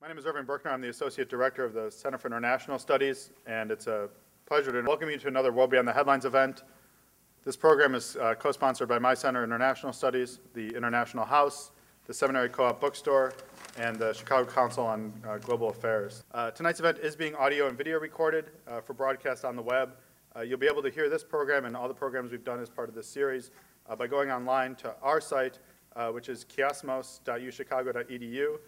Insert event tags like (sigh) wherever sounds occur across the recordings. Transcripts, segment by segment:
My name is Irving Berkner. I'm the Associate Director of the Center for International Studies, and it's a pleasure to welcome you to another World Beyond the Headlines event. This program is uh, co-sponsored by my Center International Studies, the International House, the Seminary Co-op Bookstore, and the Chicago Council on uh, Global Affairs. Uh, tonight's event is being audio and video recorded uh, for broadcast on the web. Uh, you'll be able to hear this program and all the programs we've done as part of this series uh, by going online to our site, which is kiasmos.uchicago.edu,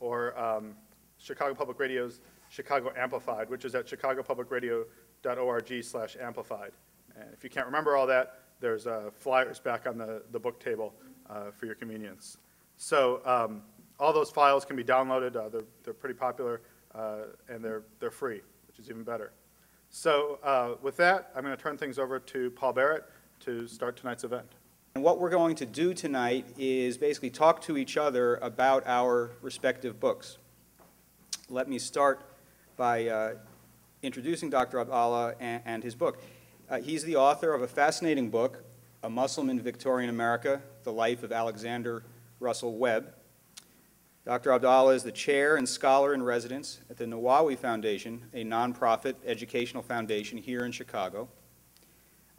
or um, Chicago Public Radio's Chicago Amplified, which is at chicagopublicradio.org slash amplified. And if you can't remember all that, there's uh, flyers back on the, the book table uh, for your convenience. So um, all those files can be downloaded. Uh, they're, they're pretty popular, uh, and they're, they're free, which is even better. So uh, with that, I'm going to turn things over to Paul Barrett to start tonight's event. And what we're going to do tonight is basically talk to each other about our respective books. Let me start by uh, introducing Dr. Abdallah and, and his book. Uh, he's the author of a fascinating book, A Muslim in Victorian America, The Life of Alexander Russell Webb. Dr. Abdallah is the chair and scholar in residence at the Nawawi Foundation, a nonprofit educational foundation here in Chicago.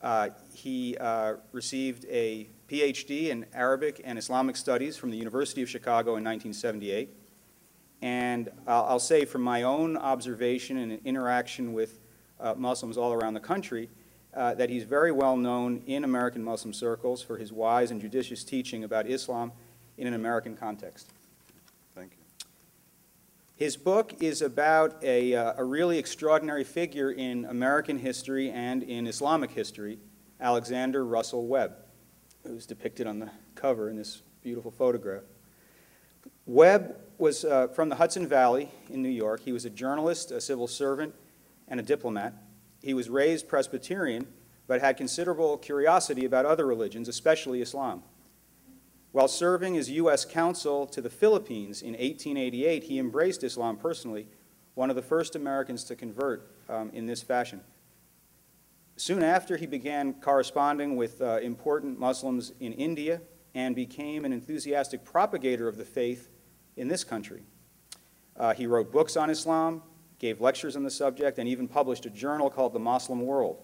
Uh, he uh, received a PhD in Arabic and Islamic Studies from the University of Chicago in 1978. And I'll, say from my own observation and interaction with uh, Muslims all around the country, uh, that he's very well known in American Muslim circles for his wise and judicious teaching about Islam in an American context. His book is about a, uh, a really extraordinary figure in American history and in Islamic history, Alexander Russell Webb, who's depicted on the cover in this beautiful photograph. Webb was uh, from the Hudson Valley in New York. He was a journalist, a civil servant, and a diplomat. He was raised Presbyterian, but had considerable curiosity about other religions, especially Islam. While serving as U.S. consul to the Philippines in 1888, he embraced Islam personally, one of the first Americans to convert um, in this fashion. Soon after, he began corresponding with uh, important Muslims in India and became an enthusiastic propagator of the faith in this country. Uh, he wrote books on Islam, gave lectures on the subject, and even published a journal called The Moslem World.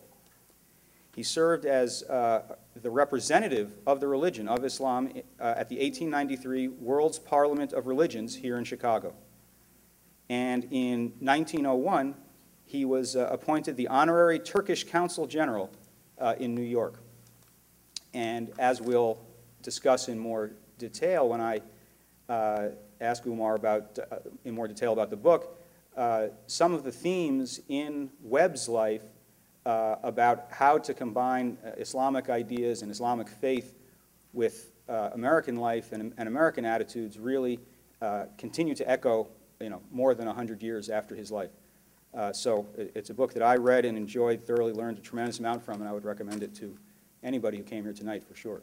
He served as uh, the representative of the religion of Islam uh, at the 1893 World's Parliament of Religions here in Chicago. And in 1901, he was uh, appointed the honorary Turkish Consul General uh, in New York. And as we'll discuss in more detail when I uh, ask Umar about, uh, in more detail about the book, some of the themes in Webb's life uh, about how to combine uh, Islamic ideas and Islamic faith with uh, American life and, and, American attitudes really uh, continue to echo you know, more than 100 years after his life. so it, it's a book that I read and enjoyed, thoroughly learned a tremendous amount from, and I would recommend it to anybody who came here tonight for sure.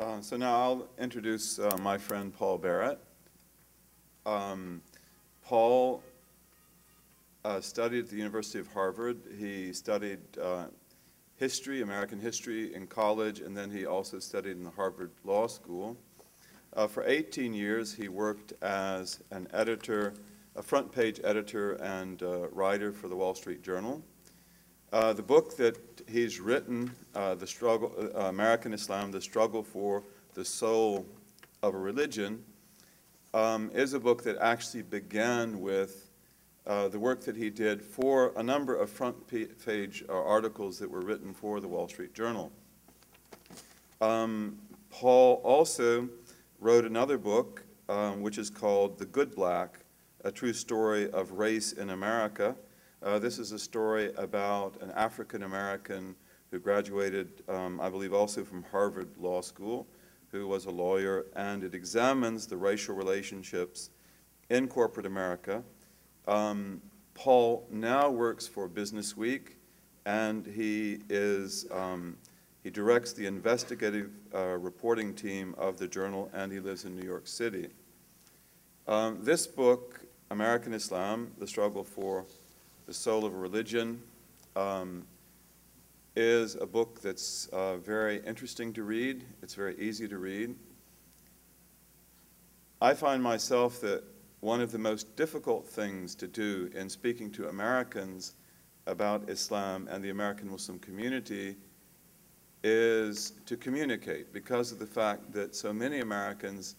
Uh, so now I'll introduce uh, my friend Paul Barrett. Um, Paul uh, studied at the University of Harvard. He studied uh, history, American history in college, and then he also studied in the Harvard Law School. Uh, for 18 years, he worked as an editor, a front page editor and uh, writer for the Wall Street Journal. Uh, the book that he's written, uh, the struggle, American Islam, the struggle for the soul of a religion, um, is a book that actually began with uh, the work that he did for a number of front page uh, articles that were written for the Wall Street Journal. Um, Paul also wrote another book, um, which is called The Good Black, A True Story of Race in America, uh, this is a story about an African American who graduated, um, I believe, also from Harvard Law School, who was a lawyer, and it examines the racial relationships in corporate America. Um, Paul now works for Business Week, and he is um, he directs the investigative uh, reporting team of the journal, and he lives in New York City. Um, this book, American Islam: The Struggle for the Soul of a Religion um, is a book that's uh, very interesting to read. It's very easy to read. I find myself that one of the most difficult things to do in speaking to Americans about Islam and the American Muslim community is to communicate because of the fact that so many Americans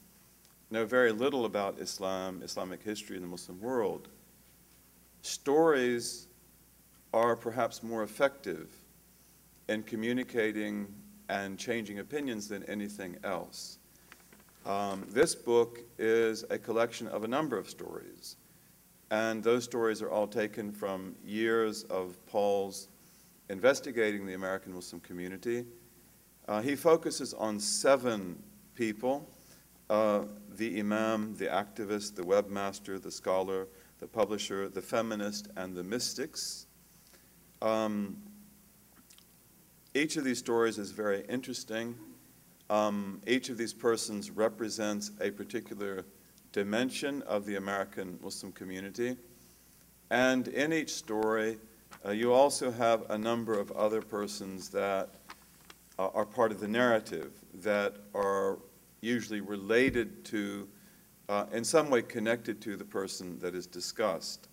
know very little about Islam, Islamic history in the Muslim world. Stories are perhaps more effective in communicating and changing opinions than anything else. Um, this book is a collection of a number of stories, and those stories are all taken from years of Paul's investigating the American Muslim community. Uh, he focuses on seven people uh, the imam, the activist, the webmaster, the scholar, the publisher, the feminist, and the mystics. Um, each of these stories is very interesting. Um, each of these persons represents a particular dimension of the American Muslim community. And in each story, uh, you also have a number of other persons that uh, are part of the narrative, that are usually related to, uh, in some way connected to the person that is discussed.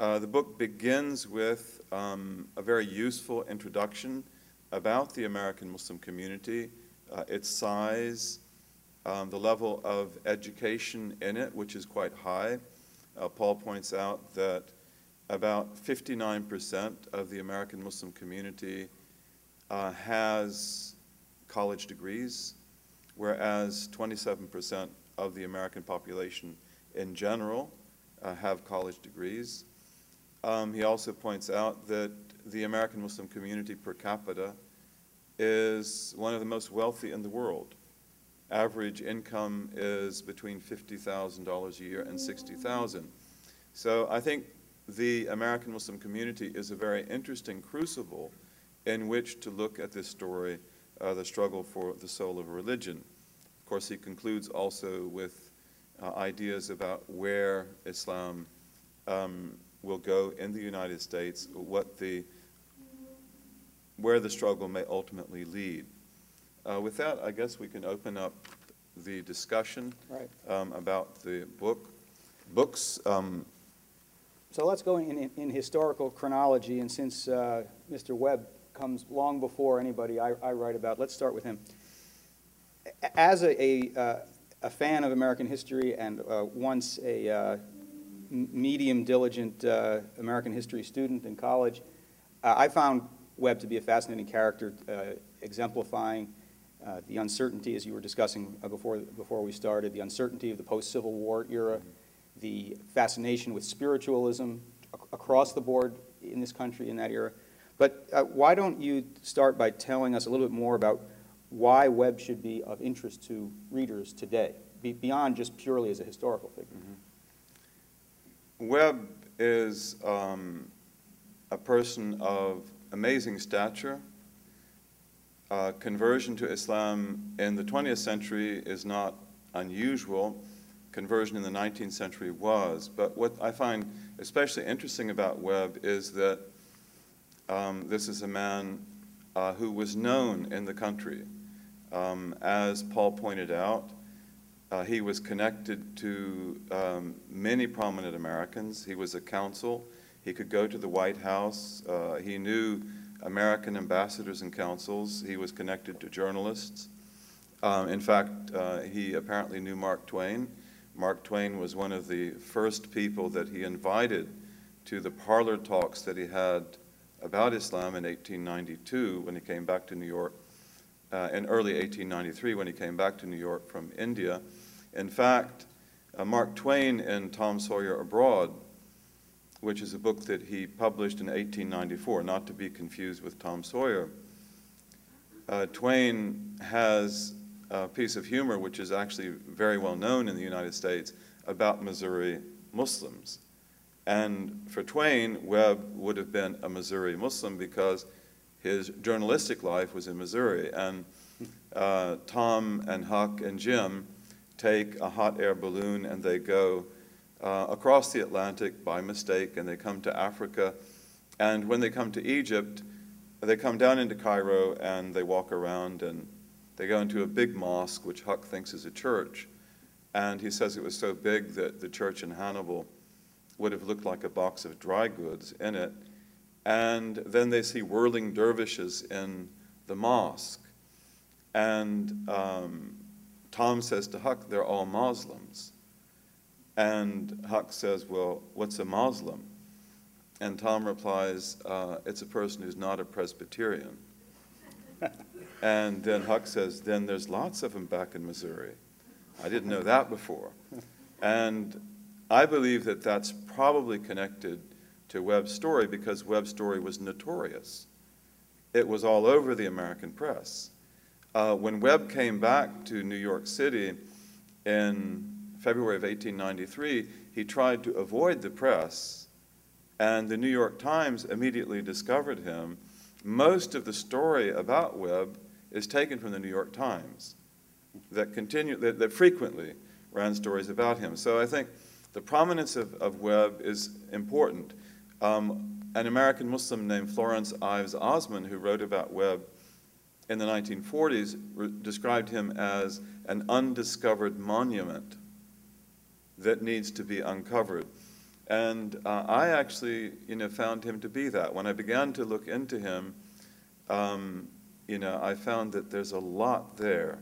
Uh, the book begins with um, a very useful introduction about the American Muslim community, uh, its size, um, the level of education in it, which is quite high. Uh, Paul points out that about 59% of the American Muslim community uh, has college degrees, whereas 27% of the American population in general uh, have college degrees. Um, he also points out that the American Muslim community per capita is one of the most wealthy in the world. Average income is between $50,000 a year and 60,000. So I think the American Muslim community is a very interesting crucible in which to look at this story, uh, the struggle for the soul of religion. Of course, he concludes also with uh, ideas about where Islam um, will go in the United States, what the, where the struggle may ultimately lead. Uh, with that, I guess we can open up the discussion Right. um, about the book. Books, um, So let's go in, in, in historical chronology, and since uh, Mr. Webb comes long before anybody I, I write about, let's start with him. As a, a, uh, a fan of American history and uh, once a uh, medium diligent uh, American history student in college, uh, I found Webb to be a fascinating character, uh, exemplifying uh, the uncertainty, as you were discussing uh, before, before we started, the uncertainty of the post-Civil War era, the fascination with spiritualism ac- across the board in this country in that era. But uh, why don't you start by telling us a little bit more about why Webb should be of interest to readers today, be- beyond just purely as a historical figure? Webb is um, a person of amazing stature. Uh, conversion to Islam in the 20th century is not unusual. Conversion in the 19th century was. But what I find especially interesting about Webb is that um, this is a man uh, who was known in the country. Um, as Paul pointed out, uh, he was connected to um, many prominent Americans. He was a consul. He could go to the White House. Uh, he knew American ambassadors and consuls. He was connected to journalists. Um, in fact, uh, he apparently knew Mark Twain. Mark Twain was one of the first people that he invited to the parlor talks that he had about Islam in 1892 when he came back to New York, uh, in early 1893 when he came back to New York from India. In fact, uh, Mark Twain in Tom Sawyer Abroad, which is a book that he published in 1894, not to be confused with Tom Sawyer, uh, Twain has a piece of humor which is actually very well known in the United States about Missouri Muslims. And for Twain, Webb would have been a Missouri Muslim because his journalistic life was in Missouri. And uh, Tom and Huck and Jim take a hot air balloon and they go uh, across the Atlantic by mistake and they come to Africa. And when they come to Egypt, they come down into Cairo and they walk around and they go into a big mosque, which Huck thinks is a church. And he says it was so big that the church in Hannibal would have looked like a box of dry goods in it. And then they see whirling dervishes in the mosque. And um, Tom says to Huck, they're all Muslims. And Huck says, Well, what's a Muslim? And Tom replies, uh, It's a person who's not a Presbyterian. (laughs) and then Huck says, Then there's lots of them back in Missouri. I didn't know that before. And I believe that that's probably connected to Webb's story because Webb's story was notorious. It was all over the American press. Uh, when Webb came back to New York City in February of 1893, he tried to avoid the press, and the New York Times immediately discovered him. Most of the story about Webb is taken from the New York Times that, continue, that, that frequently ran stories about him. So I think the prominence of, of Webb is important. Um, an American Muslim named Florence Ives Osman, who wrote about Webb in the 1940s, re- described him as an undiscovered monument that needs to be uncovered. And uh, I actually, you know, found him to be that. When I began to look into him, um, you know, I found that there's a lot there,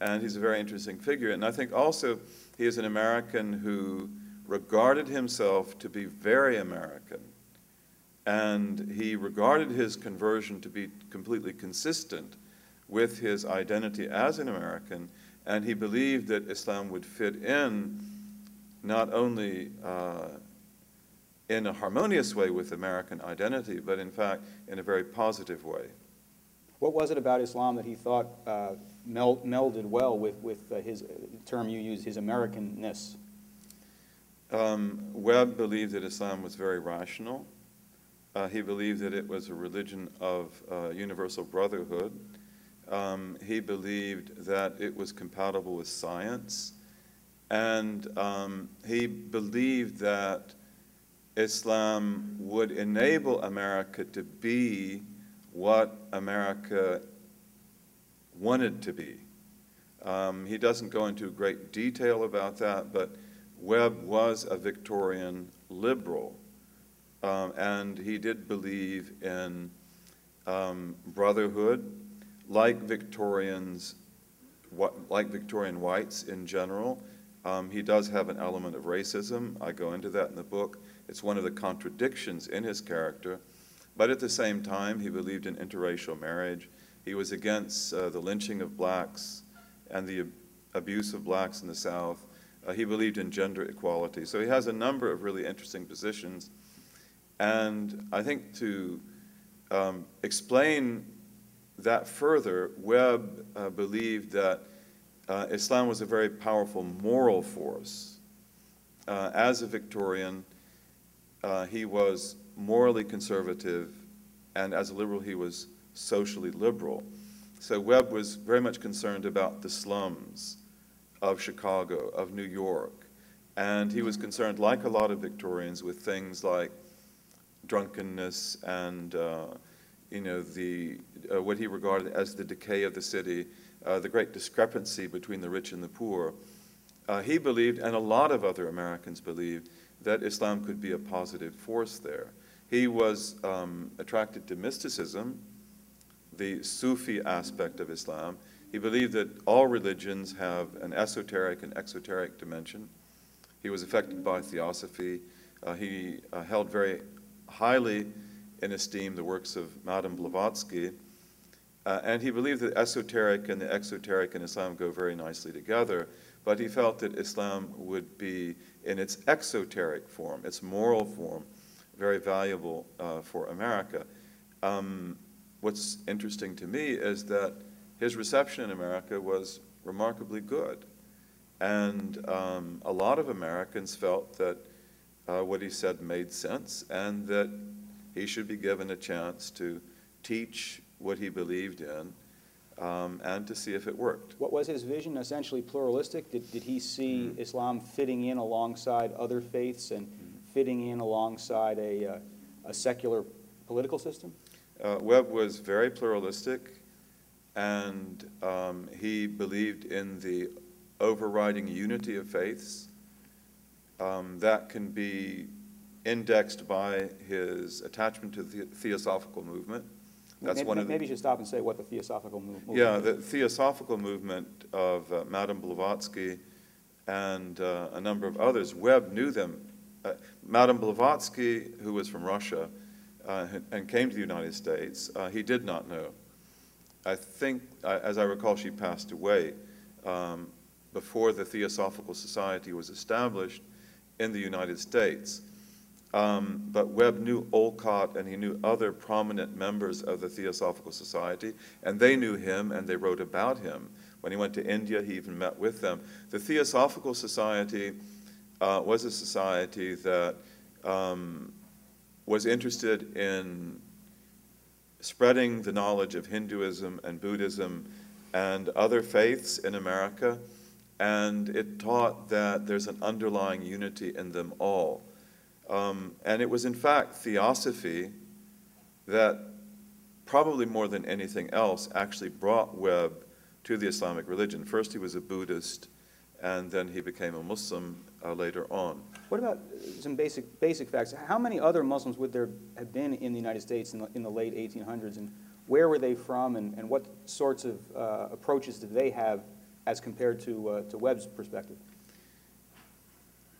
and he's a very interesting figure. And I think also he is an American who regarded himself to be very American, and he regarded his conversion to be completely consistent with his identity as an American, and he believed that Islam would fit in not only uh, in a harmonious way with American identity, but in fact in a very positive way. What was it about Islam that he thought uh, mel- melded well with, with uh, his uh, term you used, his Americanness? Um, Webb believed that Islam was very rational. Uh, he believed that it was a religion of uh, universal brotherhood. Um, he believed that it was compatible with science. And um, he believed that Islam would enable America to be what America wanted to be. Um, he doesn't go into great detail about that, but Webb was a Victorian liberal, um, and he did believe in um, brotherhood, like Victorians, like Victorian whites in general. Um, he does have an element of racism. I go into that in the book. It's one of the contradictions in his character. But at the same time, he believed in interracial marriage. He was against uh, the lynching of blacks and the ab- abuse of blacks in the South. Uh, he believed in gender equality. So he has a number of really interesting positions. And I think to um, explain that further, Webb uh, believed that uh, Islam was a very powerful moral force. Uh, as a Victorian, uh, he was morally conservative, and as a liberal, he was socially liberal. So Webb was very much concerned about the slums of Chicago, of New York, and he was concerned, like a lot of Victorians, with things like drunkenness and uh, you know the uh, what he regarded as the decay of the city, uh, the great discrepancy between the rich and the poor. Uh, he believed, and a lot of other Americans believed, that Islam could be a positive force there. He was um, attracted to mysticism, the Sufi aspect of Islam. He believed that all religions have an esoteric and exoteric dimension. He was affected by theosophy. Uh, he uh, held very highly in esteem the works of Madame Blavatsky. Uh, and he believed that esoteric and the exoteric in Islam go very nicely together, but he felt that Islam would be, in its exoteric form, its moral form, very valuable uh, for America. Um, what's interesting to me is that his reception in America was remarkably good. And um, a lot of Americans felt that uh, what he said made sense and that he should be given a chance to teach what he believed in um, and to see if it worked. What was his vision? Essentially pluralistic? Did, did he see Mm-hmm. Islam fitting in alongside other faiths and fitting in alongside a, uh, a secular political system? Uh, Webb was very pluralistic, and um, he believed in the overriding unity of faiths. Um, that can be indexed by his attachment to the theosophical movement. That's Maybe- one of the, Maybe you should stop and say what the theosophical mov- movement. yeah, the theosophical movement of uh, Madame Blavatsky and uh, a number of others. Webb knew them. Uh, Madame Blavatsky, who was from Russia uh, and came to the United States, uh, he did not know. I think, uh, as I recall, she passed away um, before the Theosophical Society was established in the United States. Um, but Webb knew Olcott and he knew other prominent members of the Theosophical Society, and they knew him and they wrote about him. When he went to India, he even met with them. The Theosophical Society uh, was a society that um, was interested in spreading the knowledge of Hinduism and Buddhism and other faiths in America, and it taught that there's an underlying unity in them all. Um, and it was, in fact, theosophy that, probably more than anything else, actually brought Webb to the Islamic religion. First, he was a Buddhist, and then he became a Muslim uh, later on. What about uh, some basic, basic facts? How many other Muslims would there have been in the United States in the, in the late 1800s? And where were they from, and, and what sorts of uh, approaches did they have as compared to, uh, to Webb's perspective?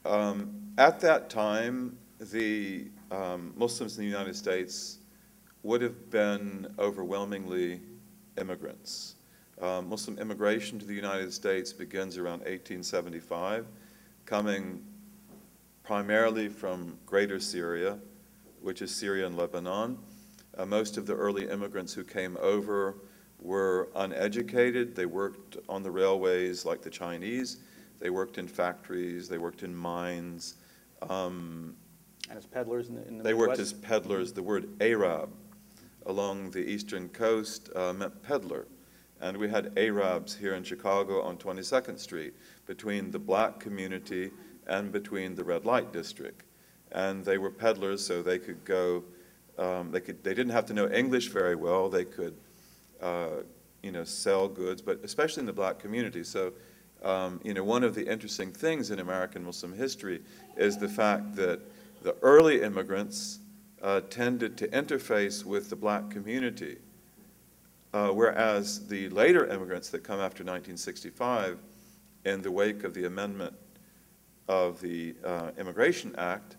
Um, at that time, the um, Muslims in the United States would have been overwhelmingly immigrants. Uh, Muslim immigration to the United States begins around 1875, coming primarily from Greater Syria, which is Syria and Lebanon. Uh, most of the early immigrants who came over were uneducated. They worked on the railways like the Chinese. They worked in factories. They worked in mines. Um, as peddlers in the, in the they worked as peddlers. The word Arab along the eastern coast uh, meant peddler. And we had Arabs here in Chicago on 22nd Street between the black community and between the red light district. And they were peddlers, so they could go, um, they, could, they didn't have to know English very well. They could, uh, you know, sell goods, but especially in the black community. So, um, you know, one of the interesting things in American Muslim history is the fact that the early immigrants uh, tended to interface with the black community, uh, whereas the later immigrants that come after 1965, in the wake of the amendment of the uh, Immigration Act,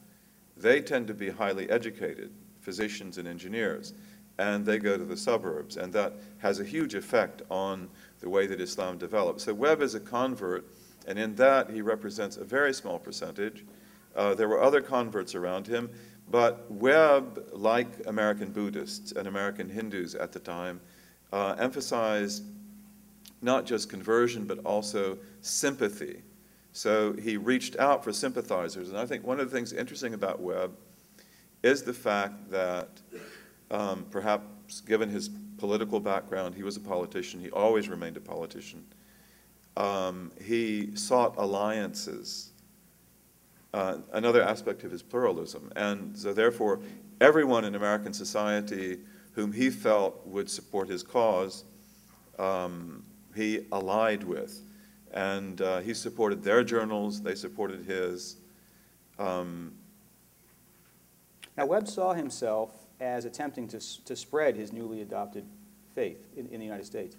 they tend to be highly educated, physicians and engineers, and they go to the suburbs, and that has a huge effect on the way that Islam develops. So Webb is a convert, and in that he represents a very small percentage. Uh, there were other converts around him, but Webb, like American Buddhists and American Hindus at the time, uh, emphasized not just conversion, but also sympathy. So he reached out for sympathizers. And I think one of the things interesting about Webb is the fact that um, perhaps given his political background, he was a politician, he always remained a politician. Um, he sought alliances, uh, another aspect of his pluralism. And so, therefore, everyone in American society whom he felt would support his cause, um, he allied with. And uh, he supported their journals, they supported his. Um, Now, Webb saw himself as attempting to, to spread his newly adopted faith in, in the United States.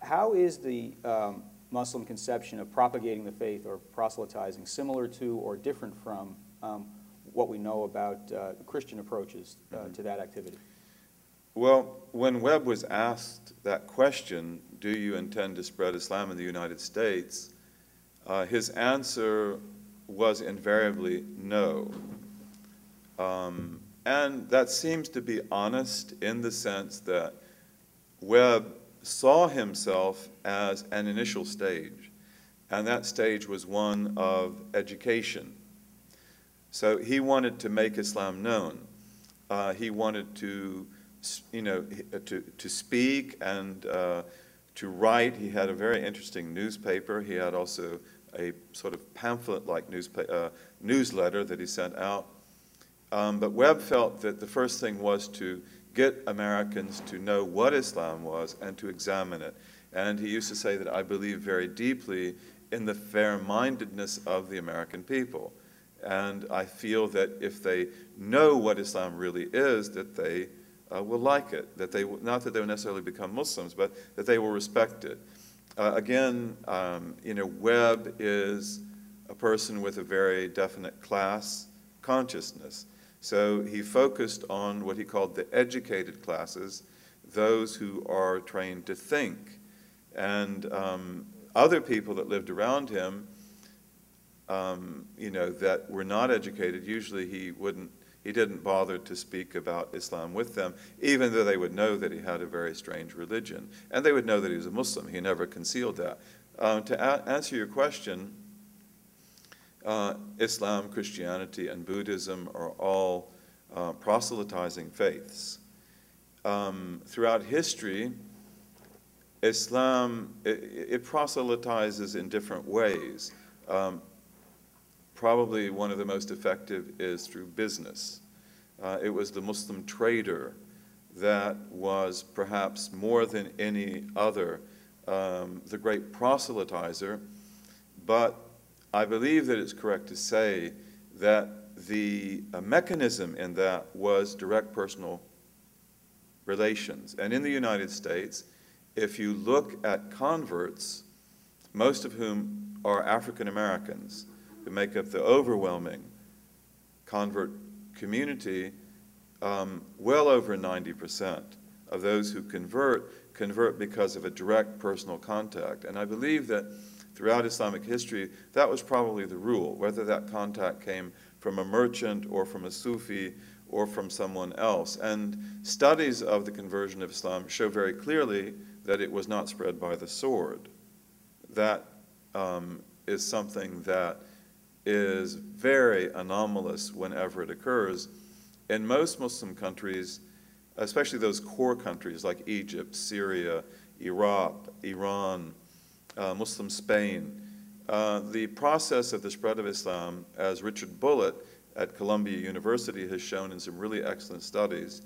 How is the um, Muslim conception of propagating the faith or proselytizing similar to or different from um, what we know about uh, Christian approaches uh, to that activity? Well, when Webb was asked that question, do you intend to spread Islam in the United States, uh, his answer was invariably no. Um, and that seems to be honest in the sense that Webb saw himself as an initial stage, and that stage was one of education. So he wanted to make Islam known. Uh, he wanted to you know, uh, to, to speak and uh, to write. He had a very interesting newspaper. He had also a sort of pamphlet-like uh, newsletter that he sent out. Um, but Webb felt that the first thing was to get Americans to know what Islam was and to examine it. And he used to say that I believe very deeply in the fair-mindedness of the American people. And I feel that if they know what Islam really is, that they uh, will like it. That they, not that they will necessarily become Muslims, but that they will respect it. Uh, again, um, you know, Webb is a person with a very definite class consciousness. So he focused on what he called the educated classes, those who are trained to think. And um, other people that lived around him, um, you know, that were not educated, usually he wouldn't, he didn't bother to speak about Islam with them, even though they would know that he had a very strange religion. And they would know that he was a Muslim. He never concealed that. Uh, to answer your question, uh, Islam, Christianity, and Buddhism are all uh, proselytizing faiths. Um, throughout history, Islam, it, it proselytizes in different ways. Um, probably one of the most effective is through business. Uh, it was the Muslim trader that was perhaps more than any other um, the great proselytizer, but I believe that it's correct to say that the uh, mechanism in that was direct personal relations. And in the United States, if you look at converts, most of whom are African Americans, who make up the overwhelming convert community, um, well over 90% of those who convert convert because of a direct personal contact. And I believe that throughout Islamic history, that was probably the rule, whether that contact came from a merchant or from a Sufi or from someone else. And studies of the conversion of Islam show very clearly that it was not spread by the sword. That um, is something that is very anomalous whenever it occurs. In most Muslim countries, especially those core countries like Egypt, Syria, Iraq, Iran, uh, Muslim Spain, uh, the process of the spread of Islam, as Richard Bulliet at Columbia University has shown in some really excellent studies,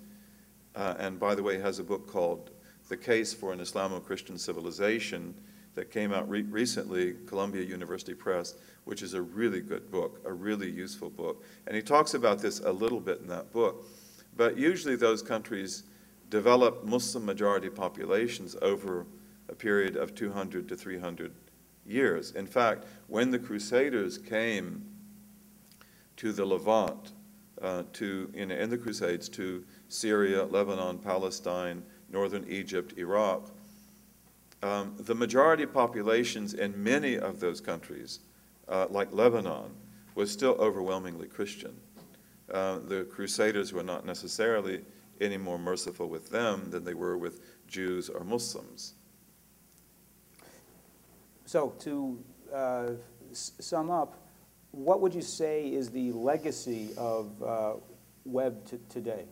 uh, and by the way, has a book called The Case for an Islamo-Christian Civilization that came out re- recently, Columbia University Press, which is a really good book, a really useful book. And he talks about this a little bit in that book. But usually those countries develop Muslim majority populations over a period of 200 to 300 years. In fact, when the Crusaders came to the Levant, uh, to, in, in the Crusades, to Syria, Lebanon, Palestine, northern Egypt, Iraq, um, the majority populations in many of those countries, uh, like Lebanon, was still overwhelmingly Christian. Uh, the Crusaders were not necessarily any more merciful with them than they were with Jews or Muslims. So to uh, sum up, what would you say is the legacy of uh, Webb today?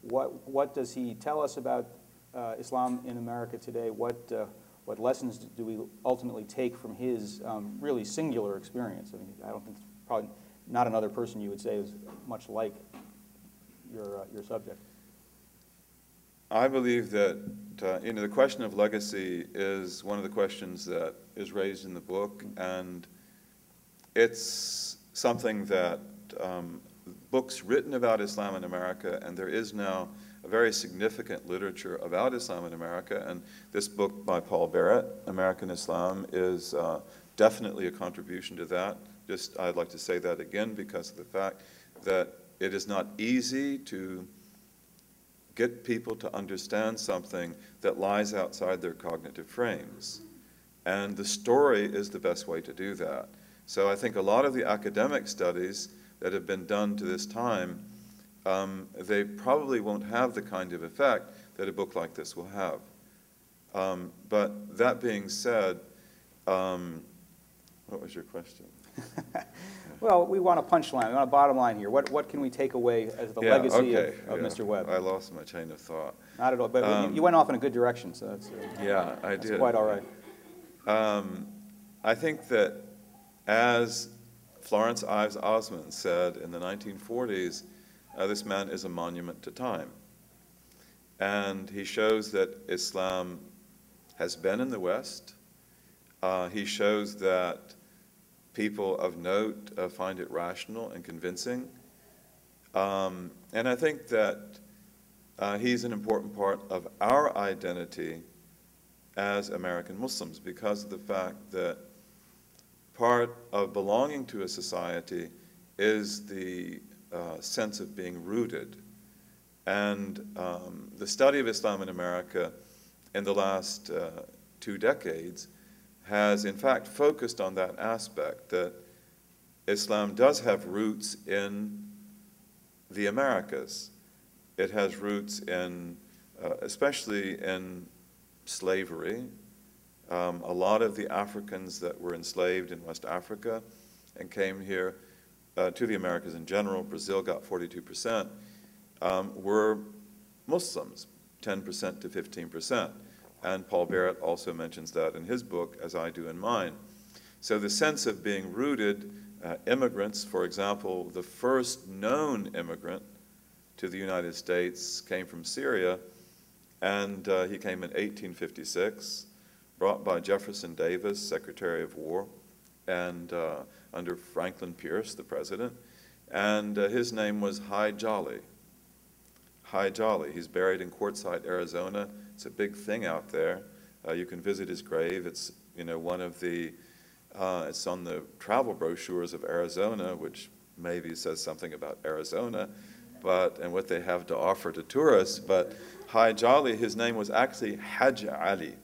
What, what does he tell us about uh, Islam in America today? What, uh, what lessons do we ultimately take from his um, really singular experience? I mean, I don't think, probably not another person you would say is much like your, uh, your subject. I believe that uh, you know the question of legacy is one of the questions that is raised in the book, and it's something that um, books written about Islam in America, and there is now a very significant literature about Islam in America, and this book by Paul Barrett, American Islam, is uh, definitely a contribution to that. Just I'd like to say that again because of the fact that it is not easy to get people to understand something that lies outside their cognitive frames. And the story is the best way to do that. So I think a lot of the academic studies that have been done to this time, um, they probably won't have the kind of effect that a book like this will have. Um, but that being said, um, what was your question? (laughs) Well, we want a punchline, we want a bottom line here. What, what can we take away as the Yeah, legacy of, okay, of yeah. Mr. Webb? I lost my chain of thought. Not at all, but you- Um, you went off in a good direction, so that's, uh, Yeah, I that's did. quite all right. Um, I think that as Florence Ives Osmond said in the 1940s, uh, this man is a monument to time. And he shows that Islam has been in the West. Uh, he shows that people of note uh, find it rational and convincing. Um, and I think that uh, he's an important part of our identity as American Muslims because of the fact that part of belonging to a society is the uh, sense of being rooted. And um, the study of Islam in America in the last uh, two decades has, in fact, focused on that aspect that Islam does have roots in the Americas. It has roots in, uh, especially in slavery. Um, a lot of the Africans that were enslaved in West Africa and came here uh, to the Americas in general, Brazil got 42%, um, were Muslims, 10% to 15%. And Paul Barrett also mentions that in his book, as I do in mine. So the sense of being rooted, uh, immigrants, for example, the first known immigrant to the United States came from Syria, and uh, he came in 1856, brought by Jefferson Davis, Secretary of War, and uh, under Franklin Pierce, the president, and uh, his name was Hi Jolly. Hi Jolly. He's buried in Quartzsite, Arizona. It's a big thing out there. Uh, you can visit his grave. It's you know one of the uh, it's on the travel brochures of Arizona, which maybe says something about Arizona, but and what they have to offer to tourists. But Hi Jolly, his name was actually Hajj Ali.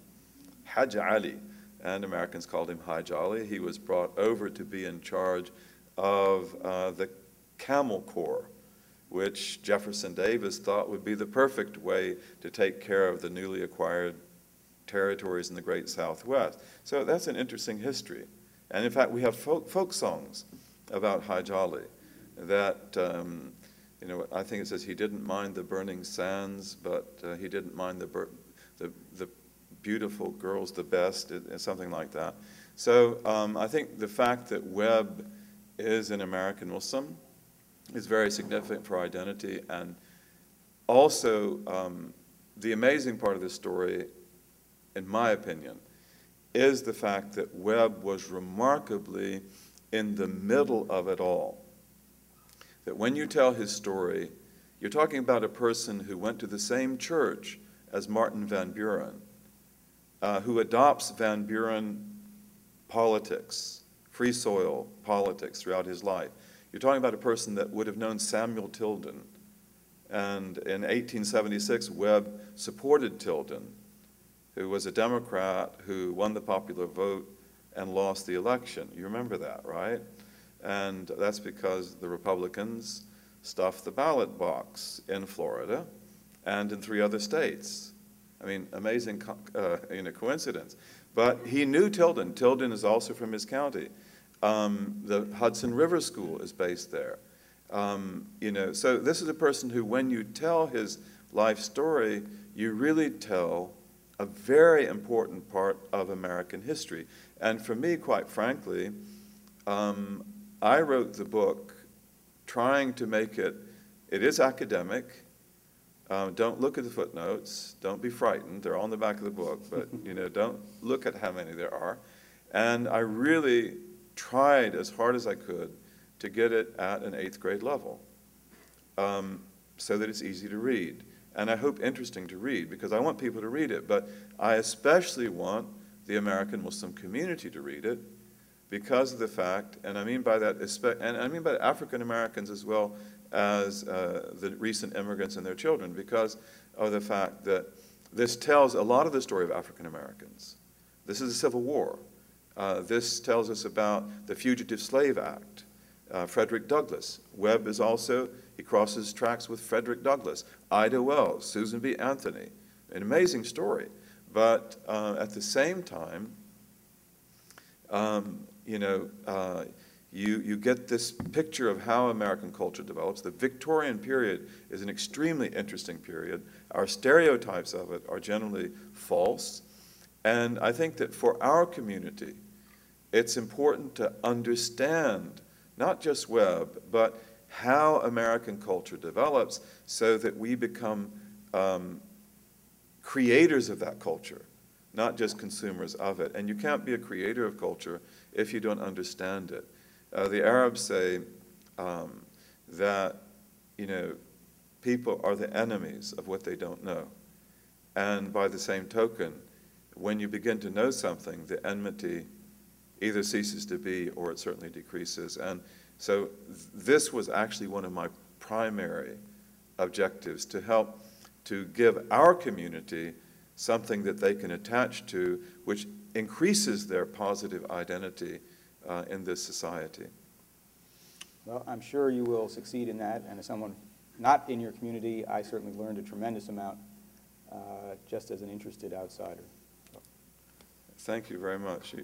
Hajj Ali, and Americans called him Hi Jolly. He was brought over to be in charge of uh, the Camel Corps which Jefferson Davis thought would be the perfect way to take care of the newly acquired territories in the great Southwest. So that's an interesting history. And in fact, we have folk, folk songs about Hi Jolly that, um, you know, I think it says he didn't mind the burning sands, but uh, he didn't mind the, the, the, beautiful girls the best, something like that. So um, I think the fact that Webb is an American Muslim is very significant for identity. And also, um, the amazing part of this story, in my opinion, is the fact that Webb was remarkably in the middle of it all. That when you tell his story, you're talking about a person who went to the same church as Martin Van Buren, uh, who adopts Van Buren politics, free soil politics throughout his life. You're talking about a person that would have known Samuel Tilden. And in 1876, Webb supported Tilden, who was a Democrat who won the popular vote and lost the election. You remember that, right? And that's because the Republicans stuffed the ballot box in Florida and in three other states. I mean, amazing uh, you know, coincidence. But he knew Tilden. Tilden is also from his county. Um, the Hudson River School is based there. Um, you know, so this is a person who, when you tell his life story, you really tell a very important part of American history. And for me, quite frankly, um, I wrote the book trying to make it, it is academic. Um, don't look at the footnotes. Don't be frightened. They're on the back of the book, but (laughs) you know, don't look at how many there are. And I really tried as hard as I could to get it at an eighth grade level um, so that it's easy to read. And I hope interesting to read because I want people to read it. But I especially want the American Muslim community to read it because of the fact, and I mean by that, and I mean by African Americans as well as uh, the recent immigrants and their children, because of the fact that this tells a lot of the story of African Americans. This is a civil war. Uh, this tells us about the Fugitive Slave Act. Uh, Frederick Douglass. Webb is also, he crosses tracks with Frederick Douglass. Ida Wells, Susan B. Anthony. An amazing story. But uh, at the same time, um, you know, uh, you, you get this picture of how American culture develops. The Victorian period is an extremely interesting period. Our stereotypes of it are generally false. And I think that for our community, it's important to understand not just Webb, but how American culture develops so that we become um, creators of that culture, not just consumers of it. And you can't be a creator of culture if you don't understand it. Uh, the Arabs say um, that, you know, people are the enemies of what they don't know. And by the same token, when you begin to know something, the enmity either ceases to be or it certainly decreases. And so th- this was actually one of my primary objectives to help to give our community something that they can attach to, which increases their positive identity uh, in this society. Well, I'm sure you will succeed in that, and as someone not in your community, I certainly learned a tremendous amount uh, just as an interested outsider. Thank you very much.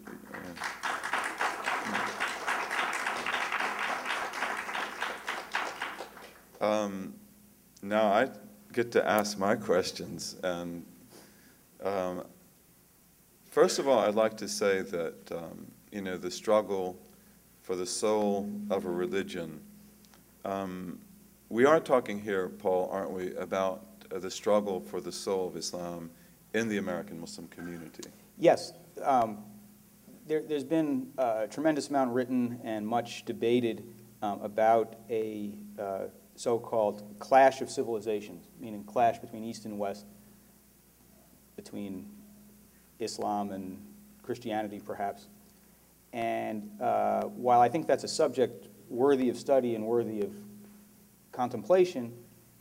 Um, Now I get to ask my questions, and um, first of all, I'd like to say that, um, you know, the struggle for the soul of a religion, um, we are talking here, Paul, aren't we, about uh, the struggle for the soul of Islam in the American Muslim community? Yes, um, there, there's been a tremendous amount written and much debated um, about a uh, so-called clash of civilizations, meaning clash between East and West, between Islam and Christianity, perhaps. And uh, while I think that's a subject worthy of study and worthy of contemplation,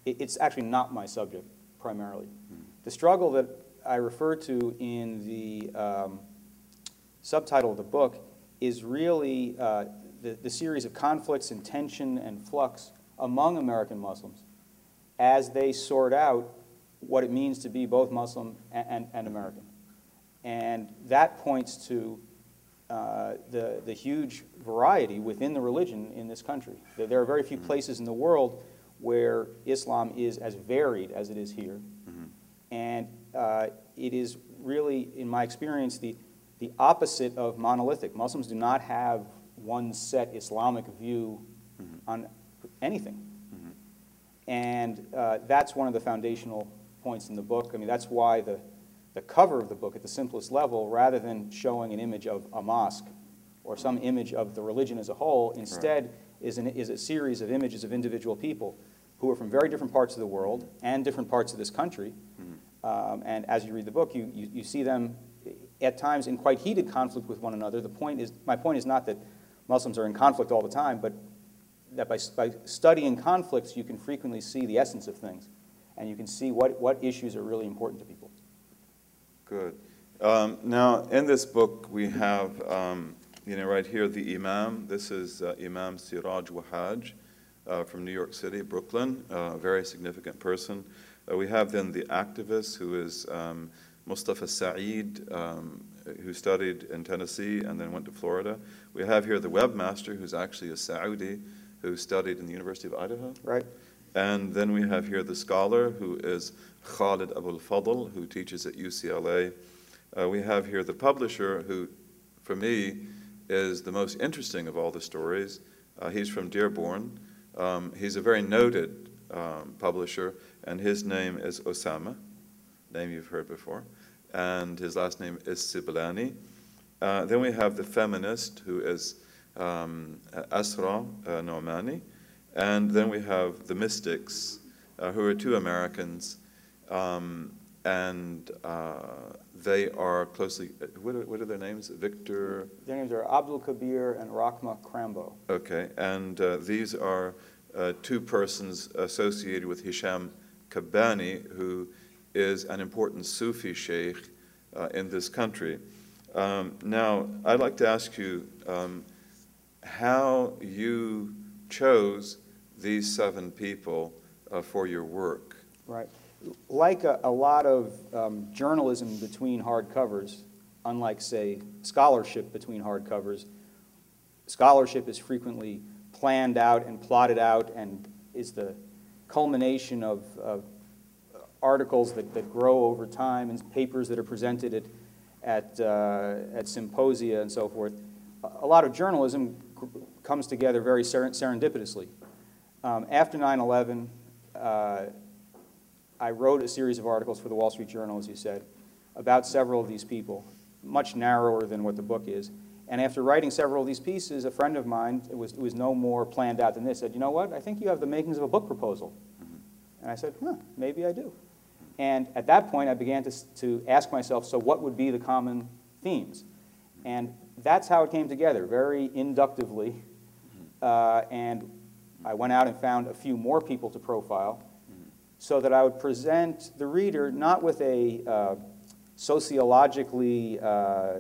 it, it's actually not my subject primarily. The struggle that I refer to in the um, subtitle of the book is really uh, the, the series of conflicts and tension and flux among American Muslims as they sort out what it means to be both Muslim and, and, and American. And that points to uh, the, the huge variety within the religion in this country. There, there are very few places in the world where Islam is as varied as it is here. And uh, it is really, in my experience, the, the opposite of monolithic. Muslims do not have one set Islamic view on anything. And uh, that's one of the foundational points in the book. I mean, that's why the, the cover of the book, at the simplest level, rather than showing an image of a mosque or some image of the religion as a whole, instead is, an, is a series of images of individual people who are from very different parts of the world and different parts of this country. Um, and as you read the book, you, you, you see them at times in quite heated conflict with one another. The point is, my point is not that Muslims are in conflict all the time, but that by, by studying conflicts, you can frequently see the essence of things. And you can see what, what issues are really important to people. Good. Um, now, in this book, we have, um, you know, right here, the Imam. This is uh, Imam Siraj Wahhaj uh, from New York City, Brooklyn, uh, a very significant person. Uh, we have then the activist who is um, Mustafa Saeed, um, who studied in Tennessee and then went to Florida. We have here the webmaster, who's actually a Saudi, who studied in the University of Idaho. Right? And then we have here the scholar who is Khaled Abou El Fadl, who teaches at UCLA. Uh, we have here the publisher, who, for me, is the most interesting of all the stories. Uh, he's from Dearborn. Um, he's a very noted um, publisher, and his name is Osama, name you've heard before, and his last name is Siblani. Uh, then we have the feminist, who is um, Asra uh, Nomani. And then we have the mystics, uh, who are two Americans, um, and uh, they are closely, uh, what are, what are their names? Victor, Their names are Abdul Kabir and Rahmah Krambo. okay, and uh, these are uh, two persons associated with Hisham Kabbani, who is an important Sufi sheikh uh, in this country. Um, now, I'd like to ask you um, how you chose these seven people uh, for your work. Right. Like a, a lot of um, journalism between hardcovers, unlike, say, scholarship between hardcovers, scholarship is frequently planned out and plotted out and is the culmination of, of articles that, that grow over time and papers that are presented at, at, uh, at symposia and so forth. A, lot of journalism comes together very ser- serendipitously. Um, after 9 11, uh, I wrote a series of articles for the Wall Street Journal, as you said, about several of these people, much narrower than what the book is. And after writing several of these pieces, a friend of mine, it was, it was no more planned out than this, said, you know what, I think you have the makings of a book proposal. And I said, huh, maybe I do. And at that point, I began to, to ask myself, so what would be the common themes? And that's how it came together, very inductively. Uh, and I went out and found a few more people to profile so that I would present the reader not with a uh, sociologically uh, uh,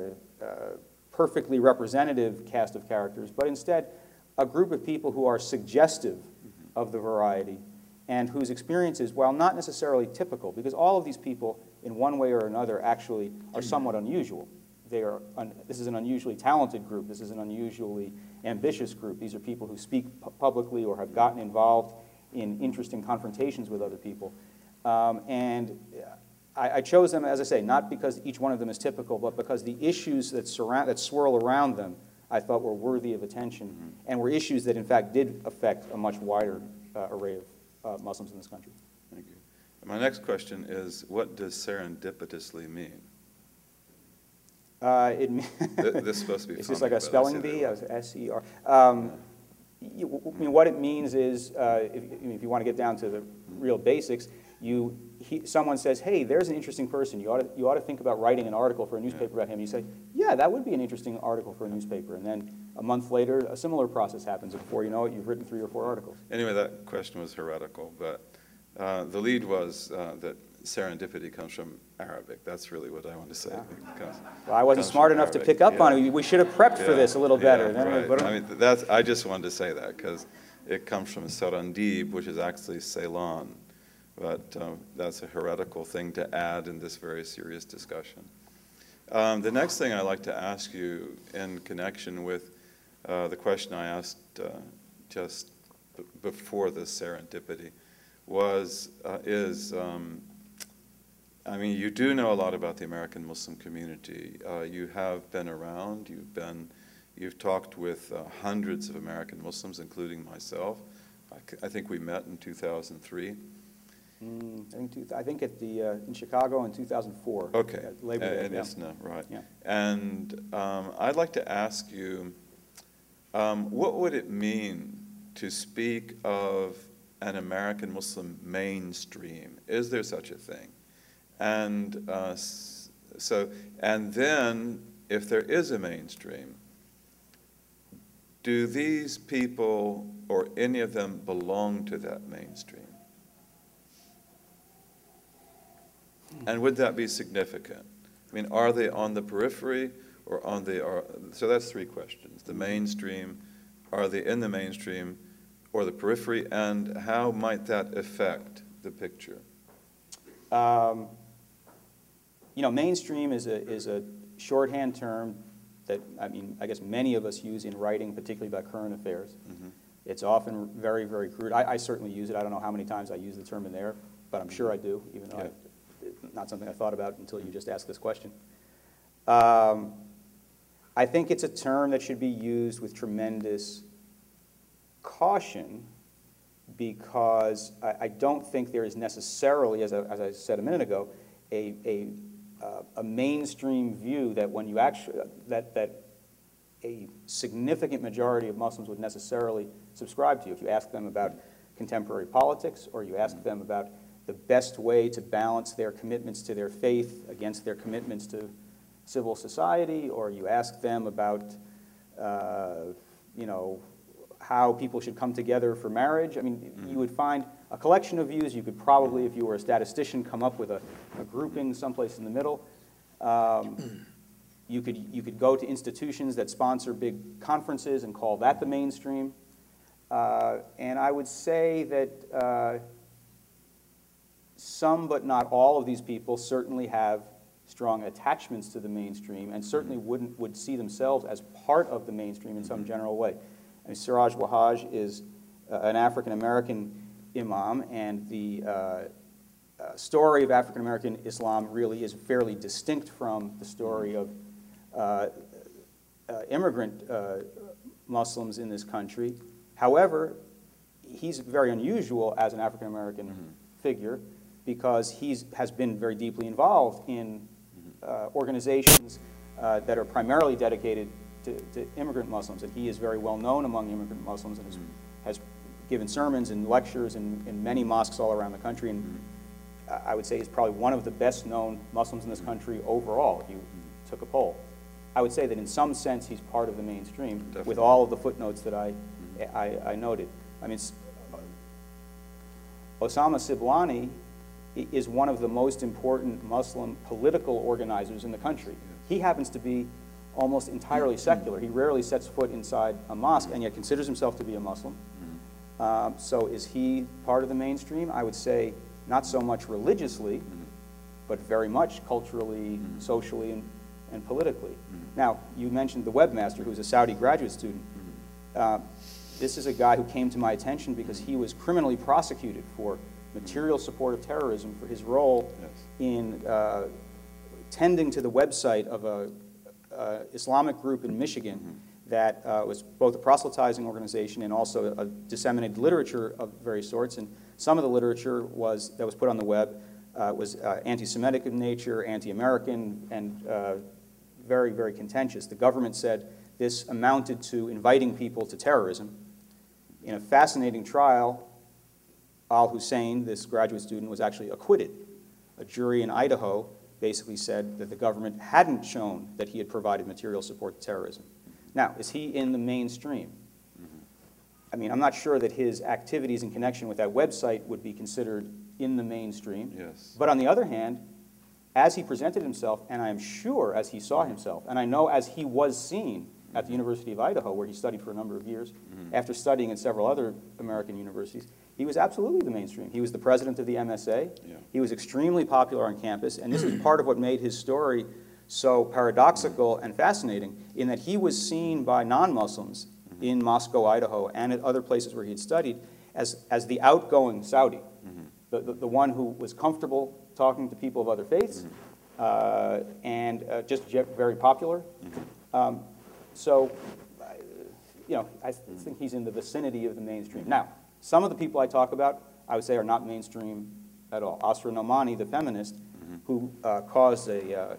perfectly representative cast of characters, but instead a group of people who are suggestive of the variety and whose experiences, while not necessarily typical, because all of these people, in one way or another, actually are somewhat unusual. They are un- this is an unusually talented group. This is an unusually ambitious group. These are people who speak pu- publicly or have gotten involved in interesting confrontations with other people. Um, and I, I chose them, as I say, not because each one of them is typical, but because the issues that surround, that swirl around them, I thought were worthy of attention, and were issues that in fact did affect a much wider uh, array of uh, Muslims in this country. Thank you. My next question is, what does serendipitously mean? Uh, it, (laughs) Th- This is supposed to be Is this like a spelling bee, that. S-E-R? Um, you- I mean, what it means is, uh, if if you want to get down to the real basics, you, he- someone says, hey, there's an interesting person, you ought to, you ought to think about writing an article for a newspaper about him. You say, yeah, that would be an interesting article for a newspaper. And then a month later, a similar process happens, and before you know it, you've written three or four articles. Anyway, that question was heretical, but uh, the lead was uh, that serendipity comes from Arabic. That's really what I want to say. Yeah. Comes- Well, I wasn't smart enough to pick up on it. We should have prepped for this a little yeah, better. We right. I mean, that's, I just wanted to say that, because it comes from Sarandib, which is actually Ceylon. But um, that's a heretical thing to add in this very serious discussion. Um, The next thing I'd like to ask you in connection with uh, the question I asked uh, just before this serendipity was, uh, is, um, I mean, you do know a lot about the American Muslim community. Uh, you have been around, you've been, you've talked with uh, hundreds of American Muslims, including myself. I think we met in 2003. Mm, I think, two- I think at the, uh, in Chicago in 2004. Okay. at Labor Day, And yeah. ISNA, right. Yeah. And um, I'd like to ask you, um, what would it mean to speak of an American Muslim mainstream? Is there such a thing? And uh, so, and then, if there is a mainstream, do these people or any of them belong to that mainstream? And would that be significant? I mean, are they on the periphery or on the, or, so that's three questions. The mainstream, are they in the mainstream or the periphery, and how might that affect the picture? Um, You know, mainstream is a, is a shorthand term that, I mean, I guess many of us use in writing, particularly about current affairs. Mhm. It's often very, very crude. I, I certainly use it. I don't know how many times I use the term in there, but I'm sure I do, even though I, it's not something I thought about until you just asked this question. Um, I think it's a term that should be used with tremendous caution because I, I don't think there is necessarily, as I, as I said a minute ago, a, a, uh, a mainstream view that when you actually, that, that a significant majority of Muslims would necessarily subscribe to. If you ask them about contemporary politics, or you ask them about the best way to balance their commitments to their faith against their commitments to civil society, or you ask them about, uh, you know, how people should come together for marriage. I mean, you would find a collection of views. You could probably, if you were a statistician, come up with a, a grouping someplace in the middle. Um, you could, you could go to institutions that sponsor big conferences and call that the mainstream. Uh, and I would say that uh, some, but not all of these people certainly have strong attachments to the mainstream and certainly wouldn't, would see themselves as part of the mainstream in some general way. I mean, Siraj Wahhaj is uh, an African-American imam, and the uh, uh, story of African-American Islam really is fairly distinct from the story of uh, uh, immigrant uh, Muslims in this country. However, he's very unusual as an African-American figure because he has been very deeply involved in mm-hmm. uh, organizations uh, that are primarily dedicated to, to immigrant Muslims, and he is very well known among immigrant Muslims and has, mm-hmm. has given sermons and lectures in, in many mosques all around the country, and mm-hmm. I- I would say he's probably one of the best-known Muslims in this country overall, if you took a poll. I would say that in some sense, he's part of the mainstream, with all of the footnotes that I, I, I noted. I mean, Osama Siblani is one of the most important Muslim political organizers in the country. He happens to be almost entirely secular. He rarely sets foot inside a mosque, and yet considers himself to be a Muslim. Um, So is he part of the mainstream? I would say not so much religiously, mm-hmm. but very much culturally, mm-hmm. socially, and, and politically. Now, you mentioned the webmaster, who's a Saudi graduate student. Uh, This is a guy who came to my attention because he was criminally prosecuted for material support of terrorism for his role Yes. in uh, tending to the website of a uh, Islamic group in Michigan that uh, was both a proselytizing organization and also a disseminated literature of various sorts. And some of the literature was, that was put on the web uh, was uh, anti-Semitic in nature, anti-American, and uh, very, very contentious. The government said this amounted to inviting people to terrorism. In a fascinating trial, Al-Hussayen, this graduate student, was actually acquitted. A jury in Idaho basically said that the government hadn't shown that he had provided material support to terrorism. Now, is he in the mainstream? Mm-hmm. I mean, I'm not sure that his activities in connection with that website would be considered in the mainstream. Yes. But on the other hand, as he presented himself, and I am sure as he saw himself, and I know as he was seen at the mm-hmm. University of Idaho, where he studied for a number of years, mm-hmm. after studying in several other American universities, he was absolutely the mainstream. He was the president of the MSA. Yeah. He was extremely popular on campus, and this is (clears throat) part of what made his story so paradoxical and fascinating, in that he was seen by non-Muslims in Moscow, Idaho, and at other places where he had studied, as, as the outgoing Saudi, the, the, the one who was comfortable talking to people of other faiths, uh, and uh, just very popular. Um, so, I- you know, I th- think he's in the vicinity of the mainstream. Now, some of the people I talk about, I would say are not mainstream at all. Asra Nomani, the feminist, who uh, caused a uh,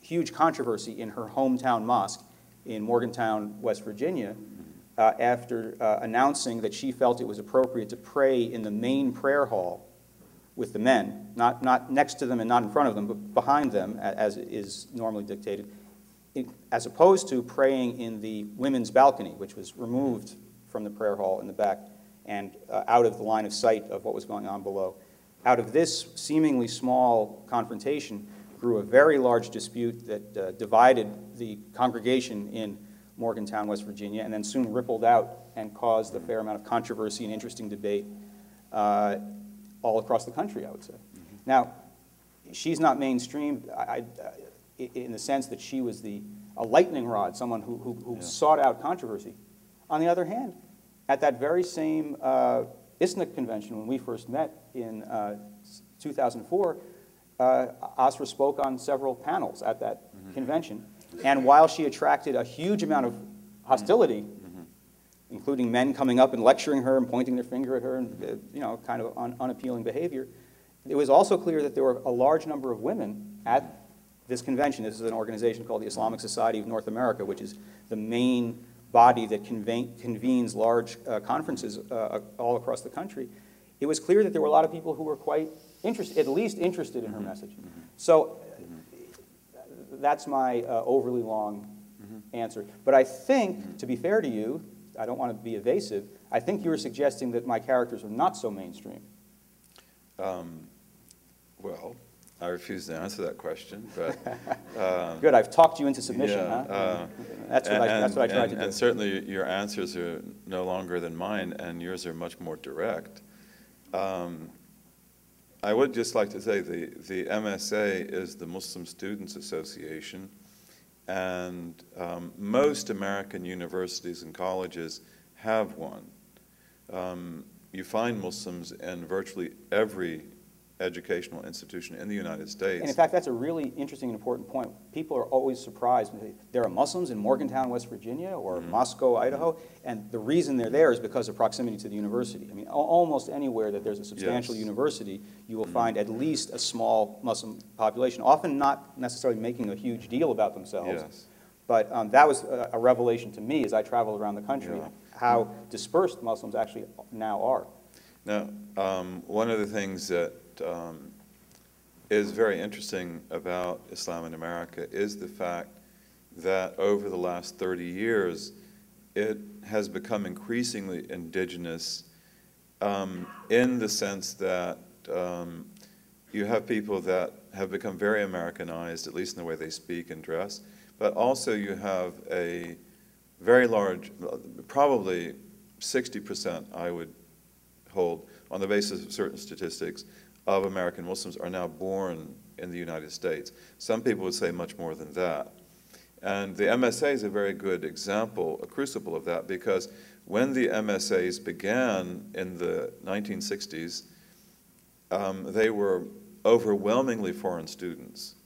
huge controversy in her hometown mosque in Morgantown, West Virginia, uh, after uh, announcing that she felt it was appropriate to pray in the main prayer hall with the men, not, not next to them and not in front of them, but behind them, as is normally dictated, as opposed to praying in the women's balcony, which was removed from the prayer hall in the back and uh, out of the line of sight of what was going on below. Out of this seemingly small confrontation grew a very large dispute that uh, divided the congregation in Morgantown, West Virginia, and then soon rippled out and caused a fair amount of controversy and interesting debate uh, all across the country, I would say. Now, she's not mainstream I, I- i- in the sense that she was the, a lightning rod, someone who, who, who Yeah. sought out controversy. On the other hand, at that very same uh, convention, when we first met in uh, 2004, uh, Asra spoke on several panels at that convention. And while she attracted a huge amount of hostility, including men coming up and lecturing her and pointing their finger at her and, uh, you know, kind of un- unappealing behavior. It was also clear that there were a large number of women at this convention. This is an organization called the Islamic Society of North America, which is the main body that conven- convenes large uh, conferences uh, all across the country. It was clear that there were a lot of people who were quite interested, at least interested in her message. So uh, that's my uh, overly long answer. But I think, to be fair to you, I don't want to be evasive, I think you were suggesting that my characters are not so mainstream. Um, Well, I refuse to answer that question, but. (laughs) um, Good, I've talked you into submission, Yeah, huh? uh, That's what I, and- that's what I tried and- to do. And certainly, your answers are no longer than mine, and yours are much more direct. Um, I would just like to say, the, the MSA is the Muslim Students Association, and um, most American universities and colleges have one. Um, You find Muslims in virtually every educational institution in the United States. And in fact, that's a really interesting and important point. People are always surprised. when they- There are Muslims in Morgantown, West Virginia, or Mm-hmm. Moscow, Idaho, and the reason they're there is because of proximity to the university. I mean, almost anywhere that there's a substantial Yes. Mm-hmm. university, you will find at least a small Muslim population, often not necessarily making a huge deal about themselves. Yes. But um, that was a a revelation to me as I traveled around the country, Yeah. how dispersed Muslims actually now are. Now, um, one of the things that um, is very interesting about Islam in America is the fact that over the last 30 years, it has become increasingly indigenous um, in the sense that um, you have people that have become very Americanized, at least in the way they speak and dress, but also you have a very large, probably 60%, I would hold, on the basis of certain statistics, of American Muslims are now born in the United States. Some people would say much more than that. And the MSA is a very good example, a crucible of that, because when the MSAs began in the 1960s, um, they were overwhelmingly foreign students.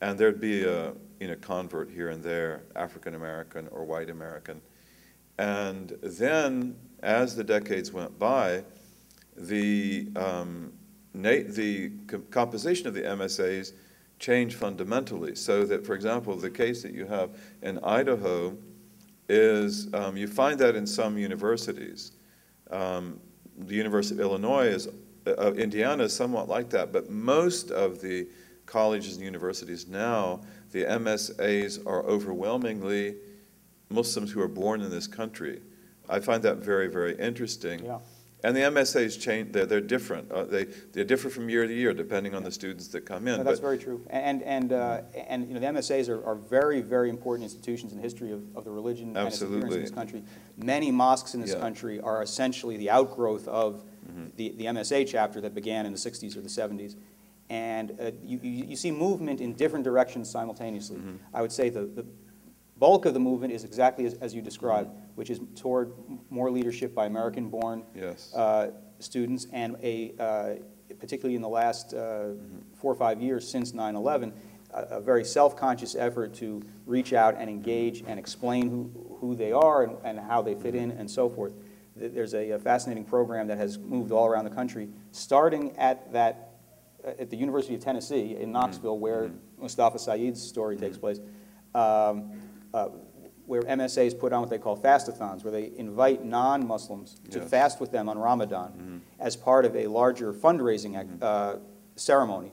And there'd be a you know, convert here and there, African American or white American. And then, as the decades went by, the, um, the co- composition of the MSAs change fundamentally. So that, for example, the case that you have in Idaho is um, you find that in some universities. Um, the University of Illinois is, uh, Indiana is somewhat like that, but most of the colleges and universities now, the MSAs are overwhelmingly Muslims who are born in this country. I find that very, very interesting. Yeah. And the MSAs change, they're, they're different. Uh, they, they differ from year to year depending on the students that come in. No, that's but- very true. And, and, uh, and, you know, the MSAs are, are very, very important institutions in the history of, of the religion and its appearance in this country. Many mosques in this Yeah. Country are essentially the outgrowth of the, the MSA chapter that began in the sixties or the seventies. And uh, you, you, you see movement in different directions simultaneously. Mm-hmm. I would say the, the bulk of the movement is exactly as, as you described, which is toward more leadership by American-born Yes. uh, students, and a, uh, particularly in the last uh, four or five years since 9/11, a a very self-conscious effort to reach out and engage and explain who, who they are and, and how they fit in and so forth. There's a fascinating program that has moved all around the country, starting at that, uh, at the University of Tennessee in Knoxville, where Mustafa Saeed's story takes place. Um, uh, where MSAs put on what they call fastathons, where they invite non-Muslims to Yes. fast with them on Ramadan as part of a larger fundraising ac- uh, ceremony.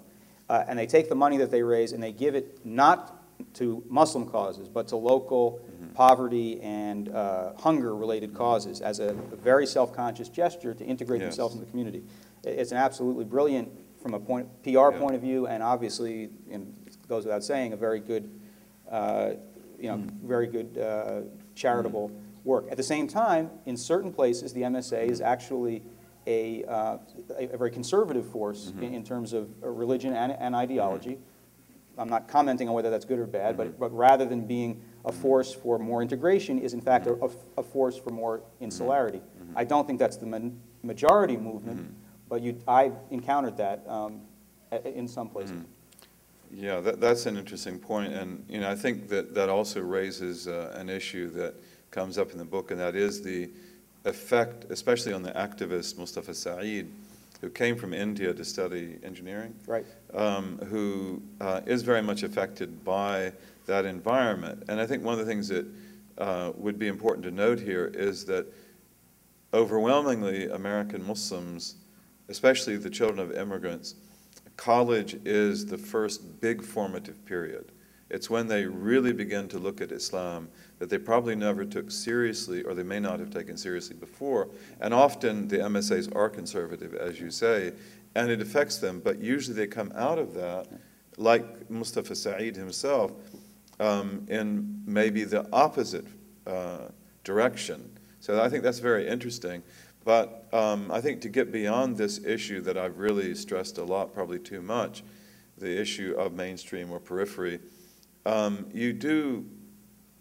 Uh, And they take the money that they raise and they give it not to Muslim causes, but to local poverty and uh, hunger-related causes as a a very self-conscious gesture to integrate Yes. themselves in the community. It's an absolutely brilliant, from a point, PR Yeah. point of view, and obviously, and it goes without saying, a very good uh, you know, very good uh, charitable work. At the same time, in certain places, the MSA is actually a, uh, a a very conservative force in in terms of uh, religion and and ideology. I'm not commenting on whether that's good or bad, but, but rather than being a force for more integration, is in fact a, a- a force for more insularity. I don't think that's the ma- majority movement, but you, I encountered that um, in some places. Yeah, that, that's an interesting point, and, you know, I think that that also raises uh, an issue that comes up in the book, and that is the effect, especially on the activist Mustafa Saeed, who came from India to study engineering, Right. um, who uh, is very much affected by that environment. And I think one of the things that uh, would be important to note here is that overwhelmingly American Muslims, especially the children of immigrants, college is the first big formative period. It's when they really begin to look at Islam that they probably never took seriously, or they may not have taken seriously before. And often the MSAs are conservative, as you say, and it affects them. But usually they come out of that, like Mustafa Saeed himself, um, in maybe the opposite uh, direction. So I think that's very interesting. But um, I think to get beyond this issue that I've really stressed a lot, probably too much, the issue of mainstream or periphery, um, you do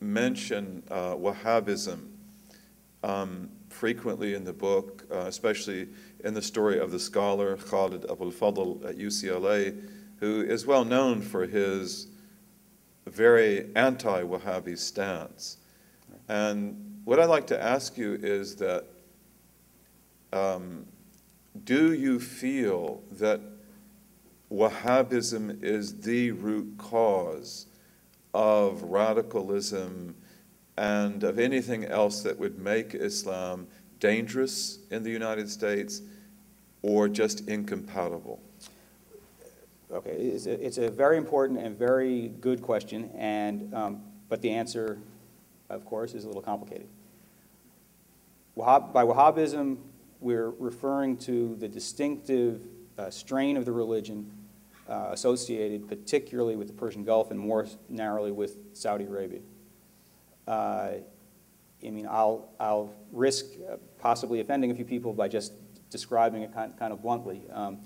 mention uh, Wahhabism um, frequently in the book, uh, especially in the story of the scholar Khaled Abou El Fadl at UCLA, who is well known for his very anti-Wahhabi stance. And what I'd like to ask you is that um, do you feel that Wahhabism is the root cause of radicalism and of anything else that would make Islam dangerous in the United States or just incompatible? Okay, it's a, it's a very important and very good question, and, um, but the answer, of course, is a little complicated. Wahhab, by Wahhabism, we're referring to the distinctive uh, strain of the religion uh, associated particularly with the Persian Gulf and more narrowly with Saudi Arabia. Uh, I mean, I'll, I'll risk uh, possibly offending a few people by just describing it kind, kind of bluntly. Um,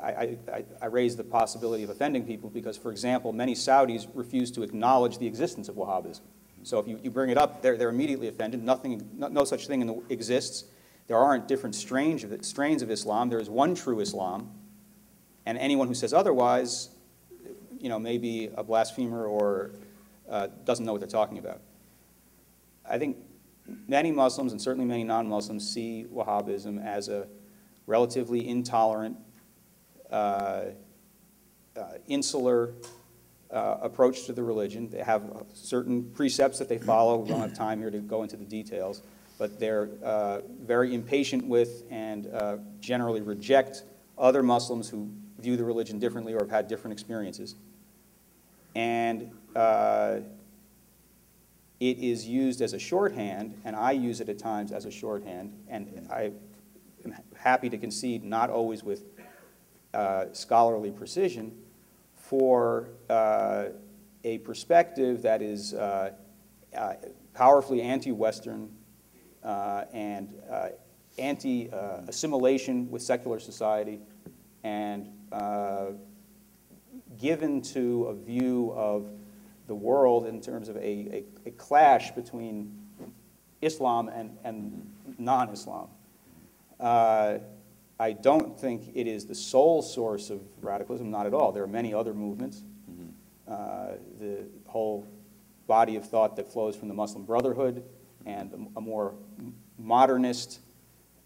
I, I, I raise the possibility of offending people because, for example, many Saudis refuse to acknowledge the existence of Wahhabism. So if you, you bring it up, they're, they're immediately offended. Nothing, no, no such thing in the, exists. There aren't different strains of, strains of Islam. There is one true Islam. And anyone who says otherwise, you know, may be a blasphemer or uh, doesn't know what they're talking about. I think many Muslims, and certainly many non-Muslims, see Wahhabism as a relatively intolerant, uh, uh, insular uh, approach to the religion. They have certain precepts that they follow. We don't have time here to go into the details, but they're uh, very impatient with and uh, generally reject other Muslims who view the religion differently or have had different experiences. And uh, it is used as a shorthand, and I use it at times as a shorthand, and I am happy to concede, not always with uh, scholarly precision, for uh, a perspective that is uh, powerfully anti-Western and uh, anti-assimilation with secular society, and given to a view of the world in terms of a, a, a clash between Islam and, and non-Islam. Uh, I don't think it is the sole source of radicalism, not at all. There are many other movements. Mm-hmm. Uh, the whole body of thought that flows from the Muslim Brotherhood and a, more modernist,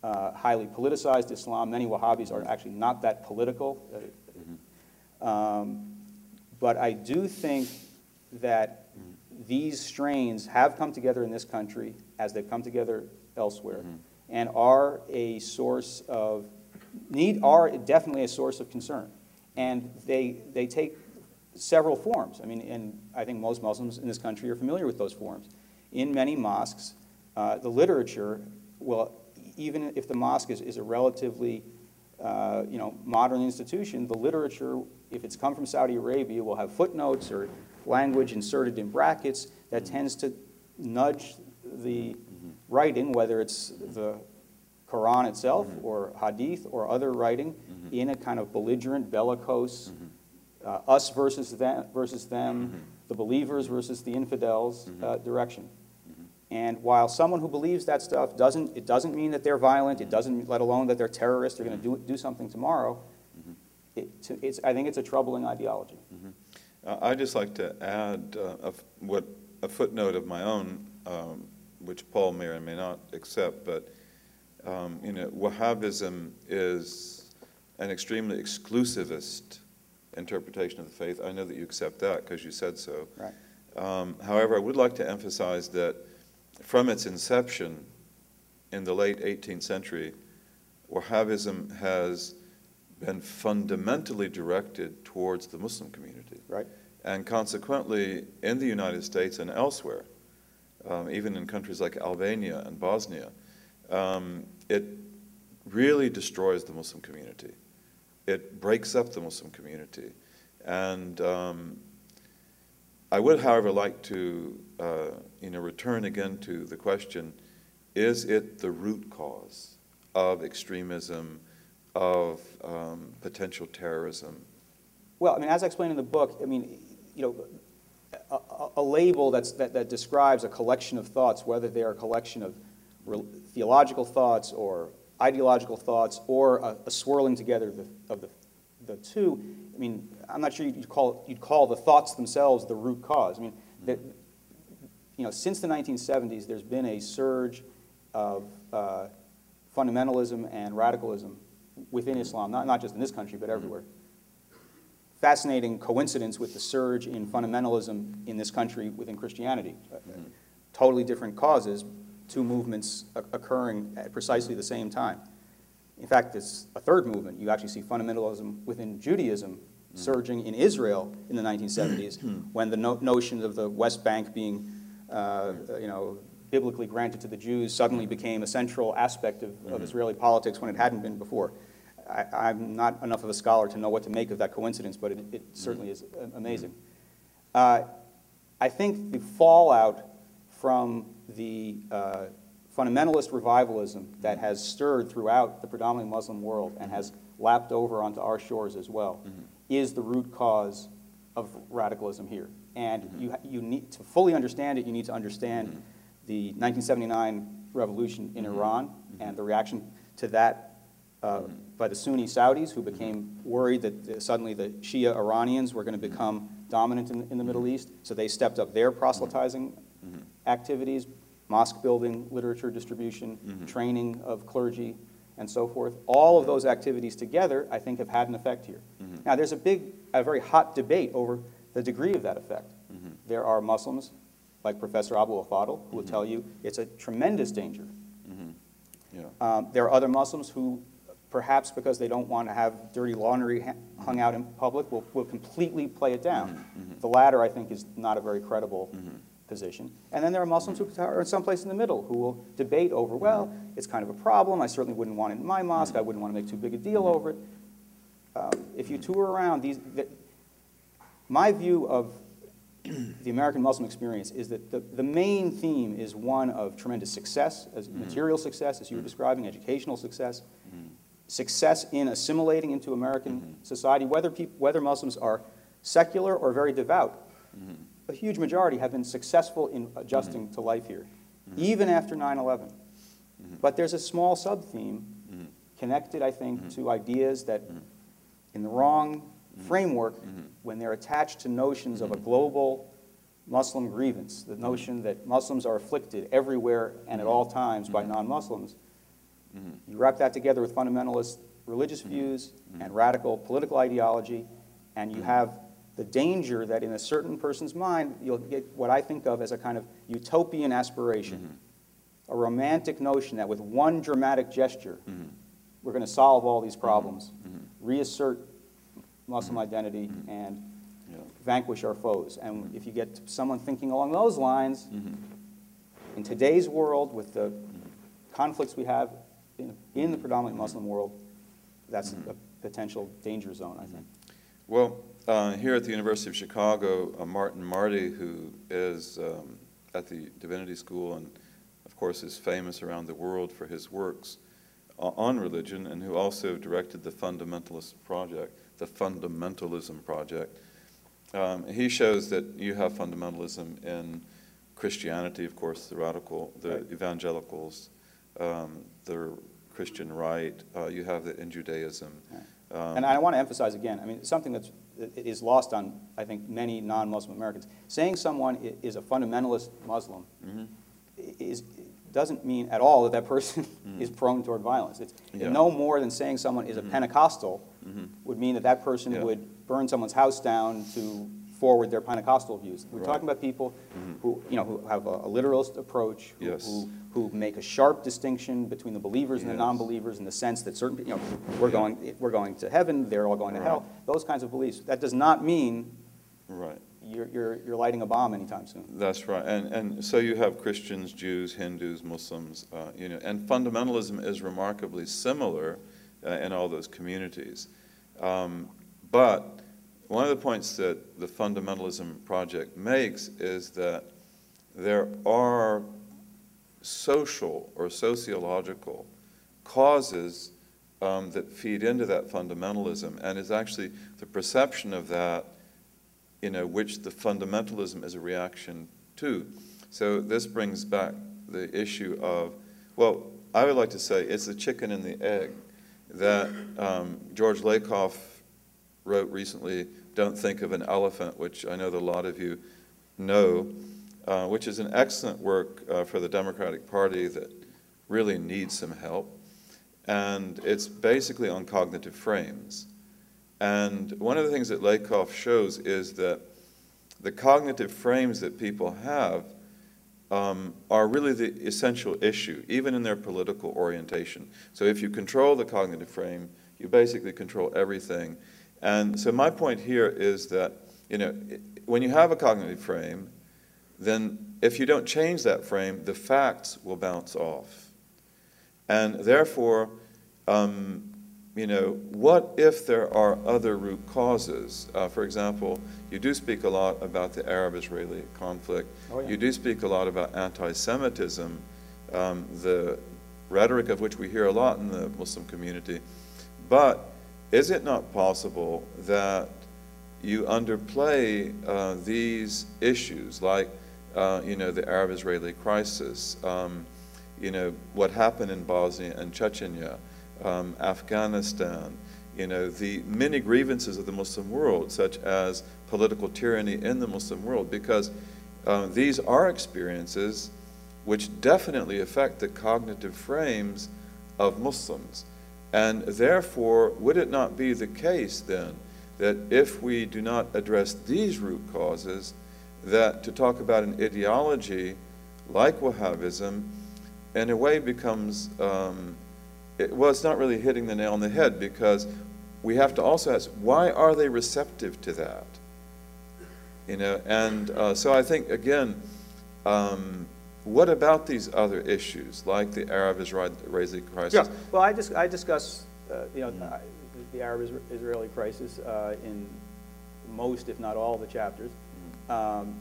uh, highly politicized Islam. Many Wahhabis are actually not that political. Mm-hmm. Um, but I do think that these strains have come together in this country as they've come together elsewhere mm-hmm. and are a source of need are definitely a source of concern and they they take several forms i mean and i think most muslims in this country are familiar with those forms in many mosques uh, the literature will even if the mosque is, is a relatively uh, you know modern institution the literature if it's come from saudi arabia will have footnotes or language inserted in brackets that tends to nudge the writing, whether it's the Quran itself or Hadith or other writing, in a kind of belligerent, bellicose, uh, us versus them, versus them the believers versus the infidels uh, direction. And while someone who believes that stuff doesn't, it doesn't mean that they're violent, it doesn't, let alone that they're terrorists, they're going to do, do something tomorrow, it, to, it's, I think it's a troubling ideology. Uh, I'd just like to add uh, a, what, a footnote of my own, um, which Paul may or may not accept, but um, you know, Wahhabism is an extremely exclusivist interpretation of the faith. I know that you accept that because you said so. Right. Um, however, I would like to emphasize that from its inception in the late 18th century, Wahhabism has been fundamentally directed towards the Muslim community. Right. And consequently, in the United States and elsewhere, um, even in countries like Albania and Bosnia, um, it really destroys the Muslim community. It breaks up the Muslim community. And um, I would, however, like to uh, you know, return again to the question, is it the root cause of extremism, of um, potential terrorism? Well, I mean, as I explained in the book, I mean, you know, a, a label that's, that, that describes a collection of thoughts, whether they're a collection of theological thoughts or ideological thoughts or a, a swirling together of the, of the, the two, I mean, I'm not sure you'd call, you'd call the thoughts themselves the root cause. I mean, that, you know, since the 1970s, there's been a surge of uh, fundamentalism and radicalism within Islam, not, not just in this country, but everywhere. fascinating coincidence with the surge in fundamentalism in this country within Christianity. Uh, Totally different causes, two movements occurring at precisely the same time. In fact, it's a third movement. You actually see fundamentalism within Judaism surging in Israel in the 1970s, when the no- notion of the West Bank being, uh, you know, biblically granted to the Jews suddenly became a central aspect of, of Israeli politics when it hadn't been before. I, I'm not enough of a scholar to know what to make of that coincidence, but it, it certainly is uh, amazing. Uh, I think the fallout from the uh, fundamentalist revivalism that has stirred throughout the predominantly Muslim world and has lapped over onto our shores as well mm-hmm. is the root cause of radicalism here. And mm-hmm. you, ha- you need, to fully understand it, you need to understand mm-hmm. the 1979 revolution in Iran and the reaction to that uh, by the Sunni Saudis, who became worried that uh, suddenly the Shia Iranians were going to become dominant in, in the Middle East. So they stepped up their proselytizing activities, mosque building, literature distribution, mm-hmm. training of clergy, and so forth. All of those activities together, I think, have had an effect here. Mm-hmm. Now, there's a big, a very hot debate over the degree of that effect. Mm-hmm. There are Muslims, like Professor Abou El Fadl, who will tell you it's a tremendous danger. Yeah. Um, There are other Muslims who, perhaps because they don't want to have dirty laundry ha- hung out in public, will, will completely play it down. The latter, I think, is not a very credible position. And then there are Muslims who are someplace in the middle, who will debate over, well, it's kind of a problem, I certainly wouldn't want it in my mosque, I wouldn't want to make too big a deal over it. Um, If you tour around, these, the- my view of the American Muslim experience is that the, the main theme is one of tremendous success, as mm-hmm. material success, as you were mm-hmm. describing, educational success, mm-hmm. success in assimilating into American society, whether whether Muslims are secular or very devout. A huge majority have been successful in adjusting mm-hmm. to life here, mm-hmm. even after 9/11. Mm-hmm. But there's a small sub-theme connected, I think, to ideas that, in the wrong framework, when they're attached to notions of a global Muslim grievance, the notion that Muslims are afflicted everywhere and at all times by non-Muslims, you wrap that together with fundamentalist religious views and radical political ideology, and you have the danger that in a certain person's mind, you'll get what I think of as a kind of utopian aspiration, mm-hmm. a romantic notion that with one dramatic gesture, mm-hmm. we're going to solve all these problems, mm-hmm. reassert Muslim identity, and Yeah. vanquish our foes. And if you get someone thinking along those lines, in today's world, with the conflicts we have in, in the predominantly Muslim world, that's a potential danger zone, I think. Well, uh, here at the University of Chicago, uh, Martin Marty, who is um, at the Divinity School and, of course, is famous around the world for his works o- on religion, and who also directed the Fundamentalist Project, the Fundamentalism Project, um, he shows that you have fundamentalism in Christianity, of course, the radical, the Right. evangelicals, um, the Christian right. Uh, you have it in Judaism. Um, And I want to emphasize again, I mean, something that's, that is lost on, I think, many non-Muslim Americans. Saying someone is a fundamentalist Muslim Mhm. is, doesn't mean at all that that person mm-hmm. is prone toward violence. It's Yeah. no more than saying someone is a mm-hmm. Pentecostal mm-hmm. would mean that that person Yeah. would burn someone's house down to forward their Pentecostal views. We're Right. talking about people who, you know, who have a a literalist approach, who- Yes. who, who make a sharp distinction between the believers and the non-believers in the sense that certain, you know, we're going, we're going to heaven, they're all going to hell, those kinds of beliefs. That does not mean Right. you're, you're, you're lighting a bomb anytime soon. That's right, and, and so you have Christians, Jews, Hindus, Muslims, uh, you know, and fundamentalism is remarkably similar uh, in all those communities. Um, But one of the points that the Fundamentalism Project makes is that there are social or sociological causes um, that feed into that fundamentalism, and is actually the perception of that you know, which the fundamentalism is a reaction to. So this brings back the issue of, well, I would like to say it's the chicken and the egg that um, George Lakoff wrote recently, Don't Think of an Elephant, which I know that a lot of you know, uh, which is an excellent work uh, for the Democratic Party that really needs some help. And it's basically on cognitive frames. And one of the things that Lakoff shows is that the cognitive frames that people have um, are really the essential issue, even in their political orientation. So if you control the cognitive frame, you basically control everything. And so my point here is that, you know, when you have a cognitive frame, then if you don't change that frame, the facts will bounce off. And therefore, um, you know, what if there are other root causes? Uh, for example, you do speak a lot about the Arab-Israeli conflict. Oh, yeah. You do speak a lot about anti-Semitism, um, the rhetoric of which we hear a lot in the Muslim community. But is it not possible that you underplay uh, these issues, like, uh, you know, the Arab-Israeli crisis, um, you know, what happened in Bosnia and Chechnya, um, Afghanistan, you know, the many grievances of the Muslim world, such as political tyranny in the Muslim world, because uh, these are experiences which definitely affect the cognitive frames of Muslims. And therefore, would it not be the case then that if we do not address these root causes, that to talk about an ideology like Wahhabism in a way becomes um, it, well, it's not really hitting the nail on the head because we have to also ask why are they receptive to that? You know, and uh, so I think again, um, what about these other issues like the Arab-Israeli crisis? Yeah, well, I, dis- I discuss, uh, you know, uh, the Arab-Israeli crisis uh, in most, if not all, the chapters. Um,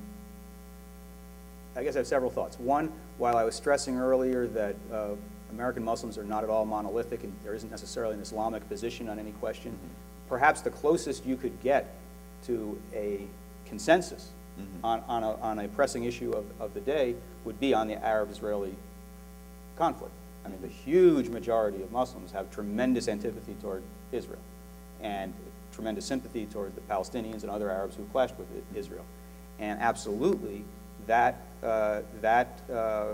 I guess I have several thoughts. One, while I was stressing earlier that uh, American Muslims are not at all monolithic and there isn't necessarily an Islamic position on any question, perhaps the closest you could get to a consensus Mhm. on, on, a, on a pressing issue of, of the day would be on the Arab-Israeli conflict. I mean, the huge majority of Muslims have tremendous antipathy toward Israel and tremendous sympathy toward the Palestinians and other Arabs who clashed with Israel. And absolutely, that, uh, that uh,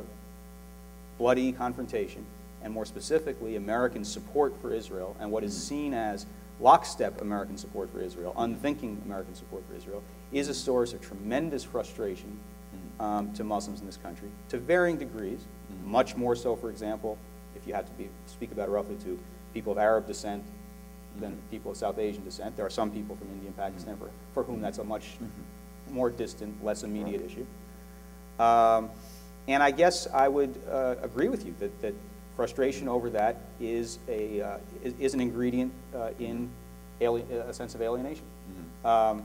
bloody confrontation, and more specifically, American support for Israel, and what is seen as lockstep American support for Israel, unthinking American support for Israel, is a source of tremendous frustration um, to Muslims in this country, to varying degrees. Much more so, for example, if you had to be, speak about it roughly to people of Arab descent than people of South Asian descent. There are some people from India and Pakistan for, for whom that's a much more distant, less immediate issue. Um, and I guess I would uh, agree with you that, that frustration over that is, a, uh, is, is an ingredient uh, in alien, a sense of alienation. Um,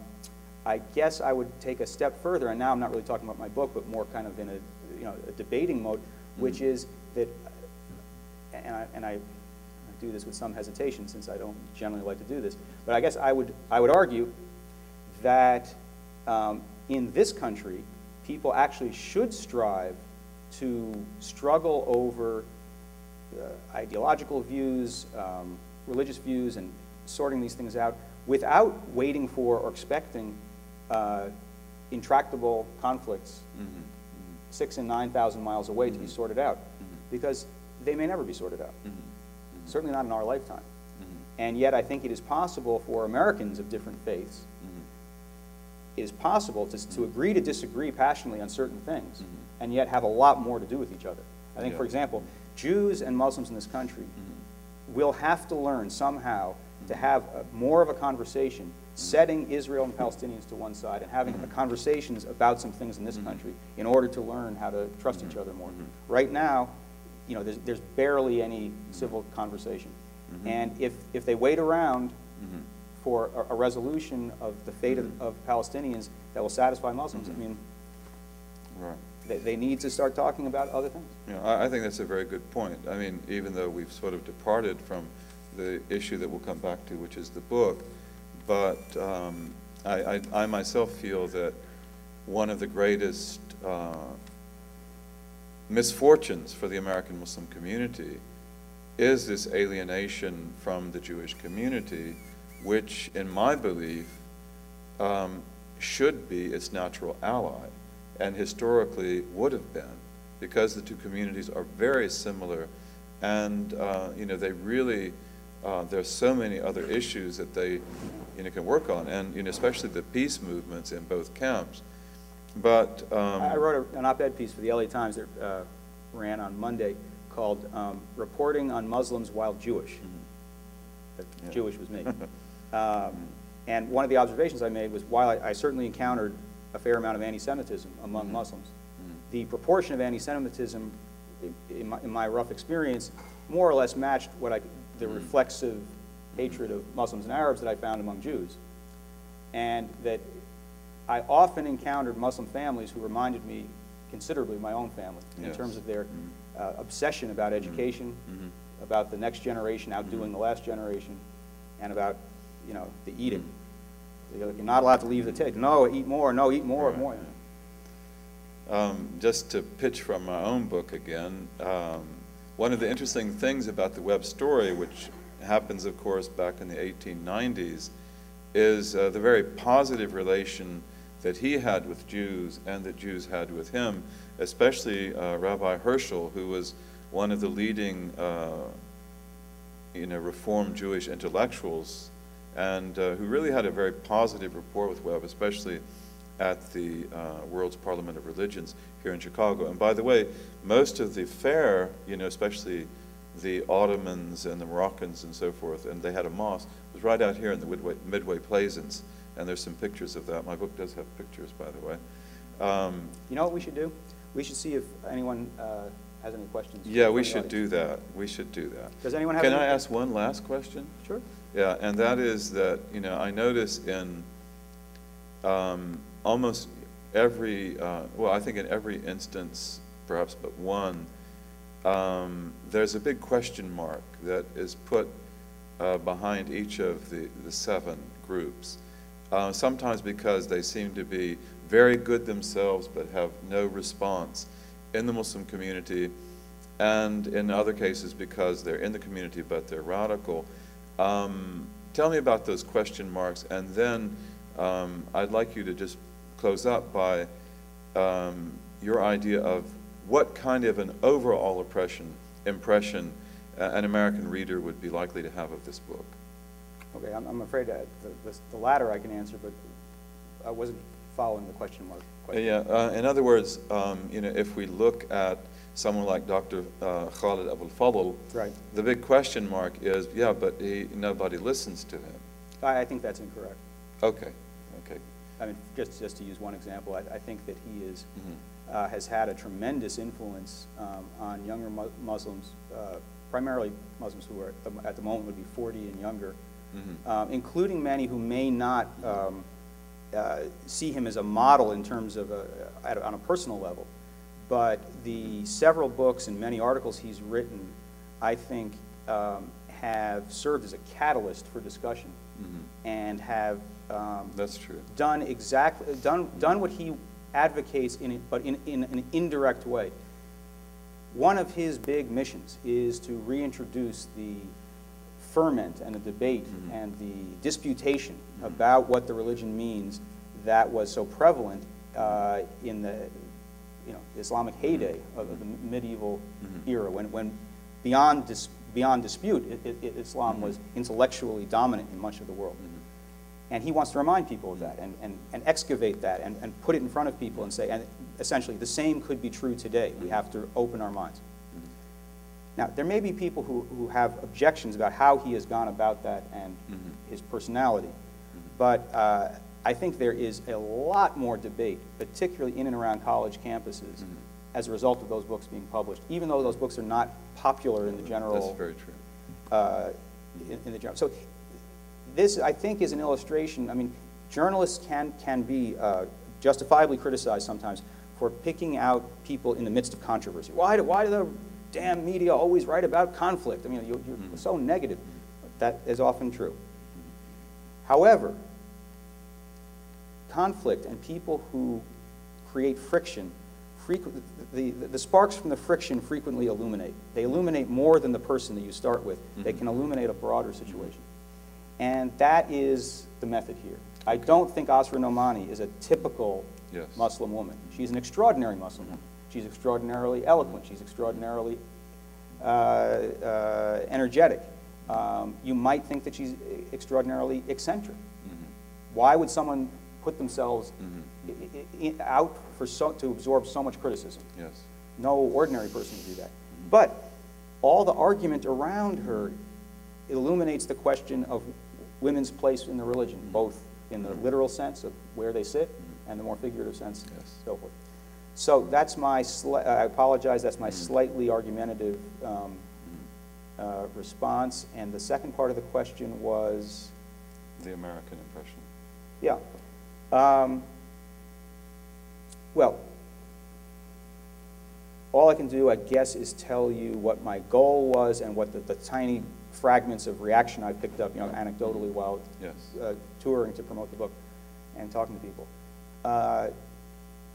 I guess I would take a step further, and now I'm not really talking about my book, but more kind of in a, you know, a debating mode, which is that, and I, and I, I do this with some hesitation since I don't generally like to do this, but I guess I would, I would argue that um, in this country, people actually should strive to struggle over uh, ideological views, um, religious views, and sorting these things out without waiting for or expecting uh, intractable conflicts mm-hmm. six and 9,000 miles away to be mm-hmm. sorted out, mm-hmm. because they may never be sorted out. Certainly not in our lifetime. And yet, I think it is possible for Americans of different faiths it is possible to, to agree to disagree passionately on certain things and yet have a lot more to do with each other. I think, for example, Jews and Muslims in this country will have to learn somehow to have a, more of a conversation, setting Israel and Palestinians to one side and having conversations about some things in this mm-hmm. country in order to learn how to trust each other more. Mm-hmm. Right now, you know, there's, there's barely any mm-hmm. civil conversation. And if, if they wait around for a, a resolution of the fate of, of Palestinians that will satisfy Muslims. I mean, Right. they, they need to start talking about other things. Yeah, I, I think that's a very good point. I mean, even though we've sort of departed from the issue that we'll come back to, which is the book, but um, I, I, I myself feel that one of the greatest uh, misfortunes for the American Muslim community is this alienation from the Jewish community, which, in my belief, um, should be its natural ally, and historically would have been, because the two communities are very similar, and uh, you know they really uh, there's so many other issues that they, you know, can work on, and, you know, especially the peace movements in both camps. But, um. I wrote a- an op-ed piece for the LA Times that uh, ran on Monday called um, Reporting on Muslims While Jewish. Mm-hmm. Yeah. Jewish was me. (laughs) Um, And one of the observations I made was while I- I certainly encountered a fair amount of anti-Semitism among Mhm. Muslims, Mhm. the proportion of anti-Semitism, i- in my, in my rough experience, more or less matched what I, the reflexive hatred of Muslims and Arabs that I found among Jews. And that I often encountered Muslim families who reminded me considerably of my own family in Yes. terms of their Mhm. uh, obsession about education, Mhm. about the next generation outdoing the last generation, and about, you know, the eating. Mm-hmm. You're you're not allowed to leave the table. No, eat more, no, eat more, Right, more. Um, Just to pitch from my own book again, um, one of the interesting things about the Webb story, which happens, of course, back in the 1890s, is uh, the very positive relation that he had with Jews and that Jews had with him, especially uh, Rabbi Herschel, who was one of the leading, uh, you know, Reformed Jewish intellectuals, and uh, who really had a very positive rapport with Webb, especially at the uh, World's Parliament of Religions here in Chicago. And by the way, most of the fair, you know, especially the Ottomans and the Moroccans and so forth, and they had a mosque, was right out here in the Midway, Midway Plaisance. And there's some pictures of that. My book does have pictures, by the way. Um, You know what we should do? We should see if anyone uh, has any questions. yeah, we should audience. do that. We should do that. Does anyone have Can any- I ask one last question? Sure. Yeah, and that is that, you know, I notice in um, almost every, uh, well, I think in every instance, perhaps but one, um, there's a big question mark that is put uh, behind each of the, the seven groups. Uh, sometimes because they seem to be very good themselves but have no response in the Muslim community, and in other cases because they're in the community but they're radical. Um, tell me about those question marks, and then um, I'd like you to just close up by um, your idea of what kind of an overall impression, impression uh, an American reader would be likely to have of this book. Okay, I'm, I'm afraid that the, the- the latter I can answer, but I wasn't following the question mark. question. Yeah, uh, in other words, um, you know, if we look at someone like Dr. Uh, Khaled Abou El Fadl, Right. the big question mark is, yeah, but he, nobody listens to him. I, I think that's incorrect. Okay. I mean, just, just to use one example, I, I think that he is, Mhm. uh, has had a tremendous influence um, on younger mu- Muslims, uh, primarily Muslims who are, at the, at the moment would be 40 and younger, Mhm. um, including many who may not um, uh, see him as a model in terms of, a, at on a personal level. But the several books and many articles he's written, I think, um, have served as a catalyst for discussion Mhm. and have um, That's true. done exactly, done, done what he advocates in it, but in, in an indirect way. One of his big missions is to reintroduce the ferment and the debate Mhm. and the disputation Mhm. about what the religion means that was so prevalent uh, in the, you know, Islamic heyday of the medieval Mhm. era, when, when beyond, dis, beyond dispute, i i Islam was intellectually dominant in much of the world. And he wants to remind people of that and, and, and excavate that and, and put it in front of people and say, and essentially, the same could be true today. We have to open our minds. Mhm. Now, there may be people who, who have objections about how he has gone about that and Mhm. his personality, but uh, I think there is a lot more debate, particularly in and around college campuses, Mhm. as a result of those books being published, even though those books are not popular in the general That's very true. uh, in in the general. So this, I think, is an illustration, I mean, journalists can, can be uh, justifiably criticized sometimes for picking out people in the midst of controversy. Why do, why do the damn media always write about conflict? I mean, you're, you're Mhm. so negative. That is often true. However, conflict and people who create friction, frequent, the, the, the sparks from the friction frequently illuminate. They illuminate more than the person that you start with. They Mhm. can illuminate a broader situation. And that is the method here. I don't think Asra Nomani is a typical Yes. Muslim woman. She's an extraordinary Muslim woman. She's extraordinarily eloquent. She's extraordinarily uh, uh, energetic. um, you might think that she's extraordinarily eccentric. Why would someone put themselves i- i- out for so, to absorb so much criticism? Yes. No ordinary person would do that. But all the argument around her illuminates the question of women's place in the religion, both in the literal sense of where they sit and the more figurative sense, Yes. so forth. So that's my, I apologize, that's my slightly argumentative um, uh, response. And the second part of the question was, The American impression. yeah. Um, Well, all I can do, I guess, is tell you what my goal was and what the, the tiny fragments of reaction I picked up, you know, anecdotally while Yes. uh, touring to promote the book and talking to people. Uh,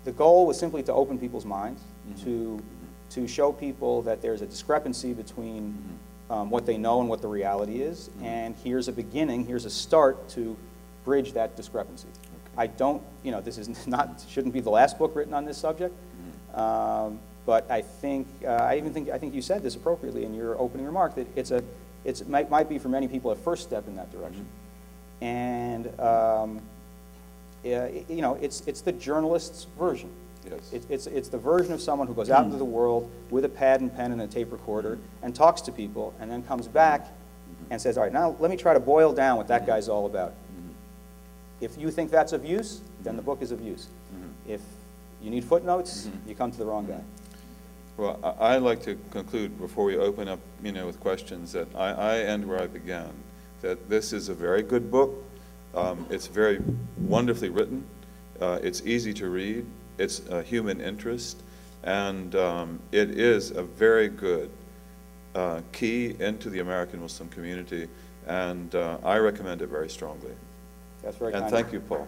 The goal was simply to open people's minds, to, to show people that there's a discrepancy between um, what they know and what the reality is, and here's a beginning, here's a start to bridge that discrepancy. I don't, you know, this is (laughs) not, shouldn't be the last book written on this subject, um, but I think, uh, I even think, I think you said this appropriately in your opening remark, that it's a, it's, it might, might be for many people a first step in that direction. And, um, you know, it's, it's the journalist's version. Yes. It- It's, it's the version of someone who goes out into the world with a pad and pen and a tape recorder and talks to people and then comes back mm-hmm. and says, all right, now let me try to boil down what that mm-hmm. guy's all about. Mm-hmm. If you think that's of use, then the book is of use. If you need footnotes, you come to the wrong guy. Well, I- I'd like to conclude before we open up, you know, with questions, that I, I end where I began, that this is a very good book. Um, It's very wonderfully written. Uh, It's easy to read. It's a human interest. And um, it is a very good uh, key into the American Muslim community. And uh, I recommend it very strongly. That's very kind And you. thank you, Paul.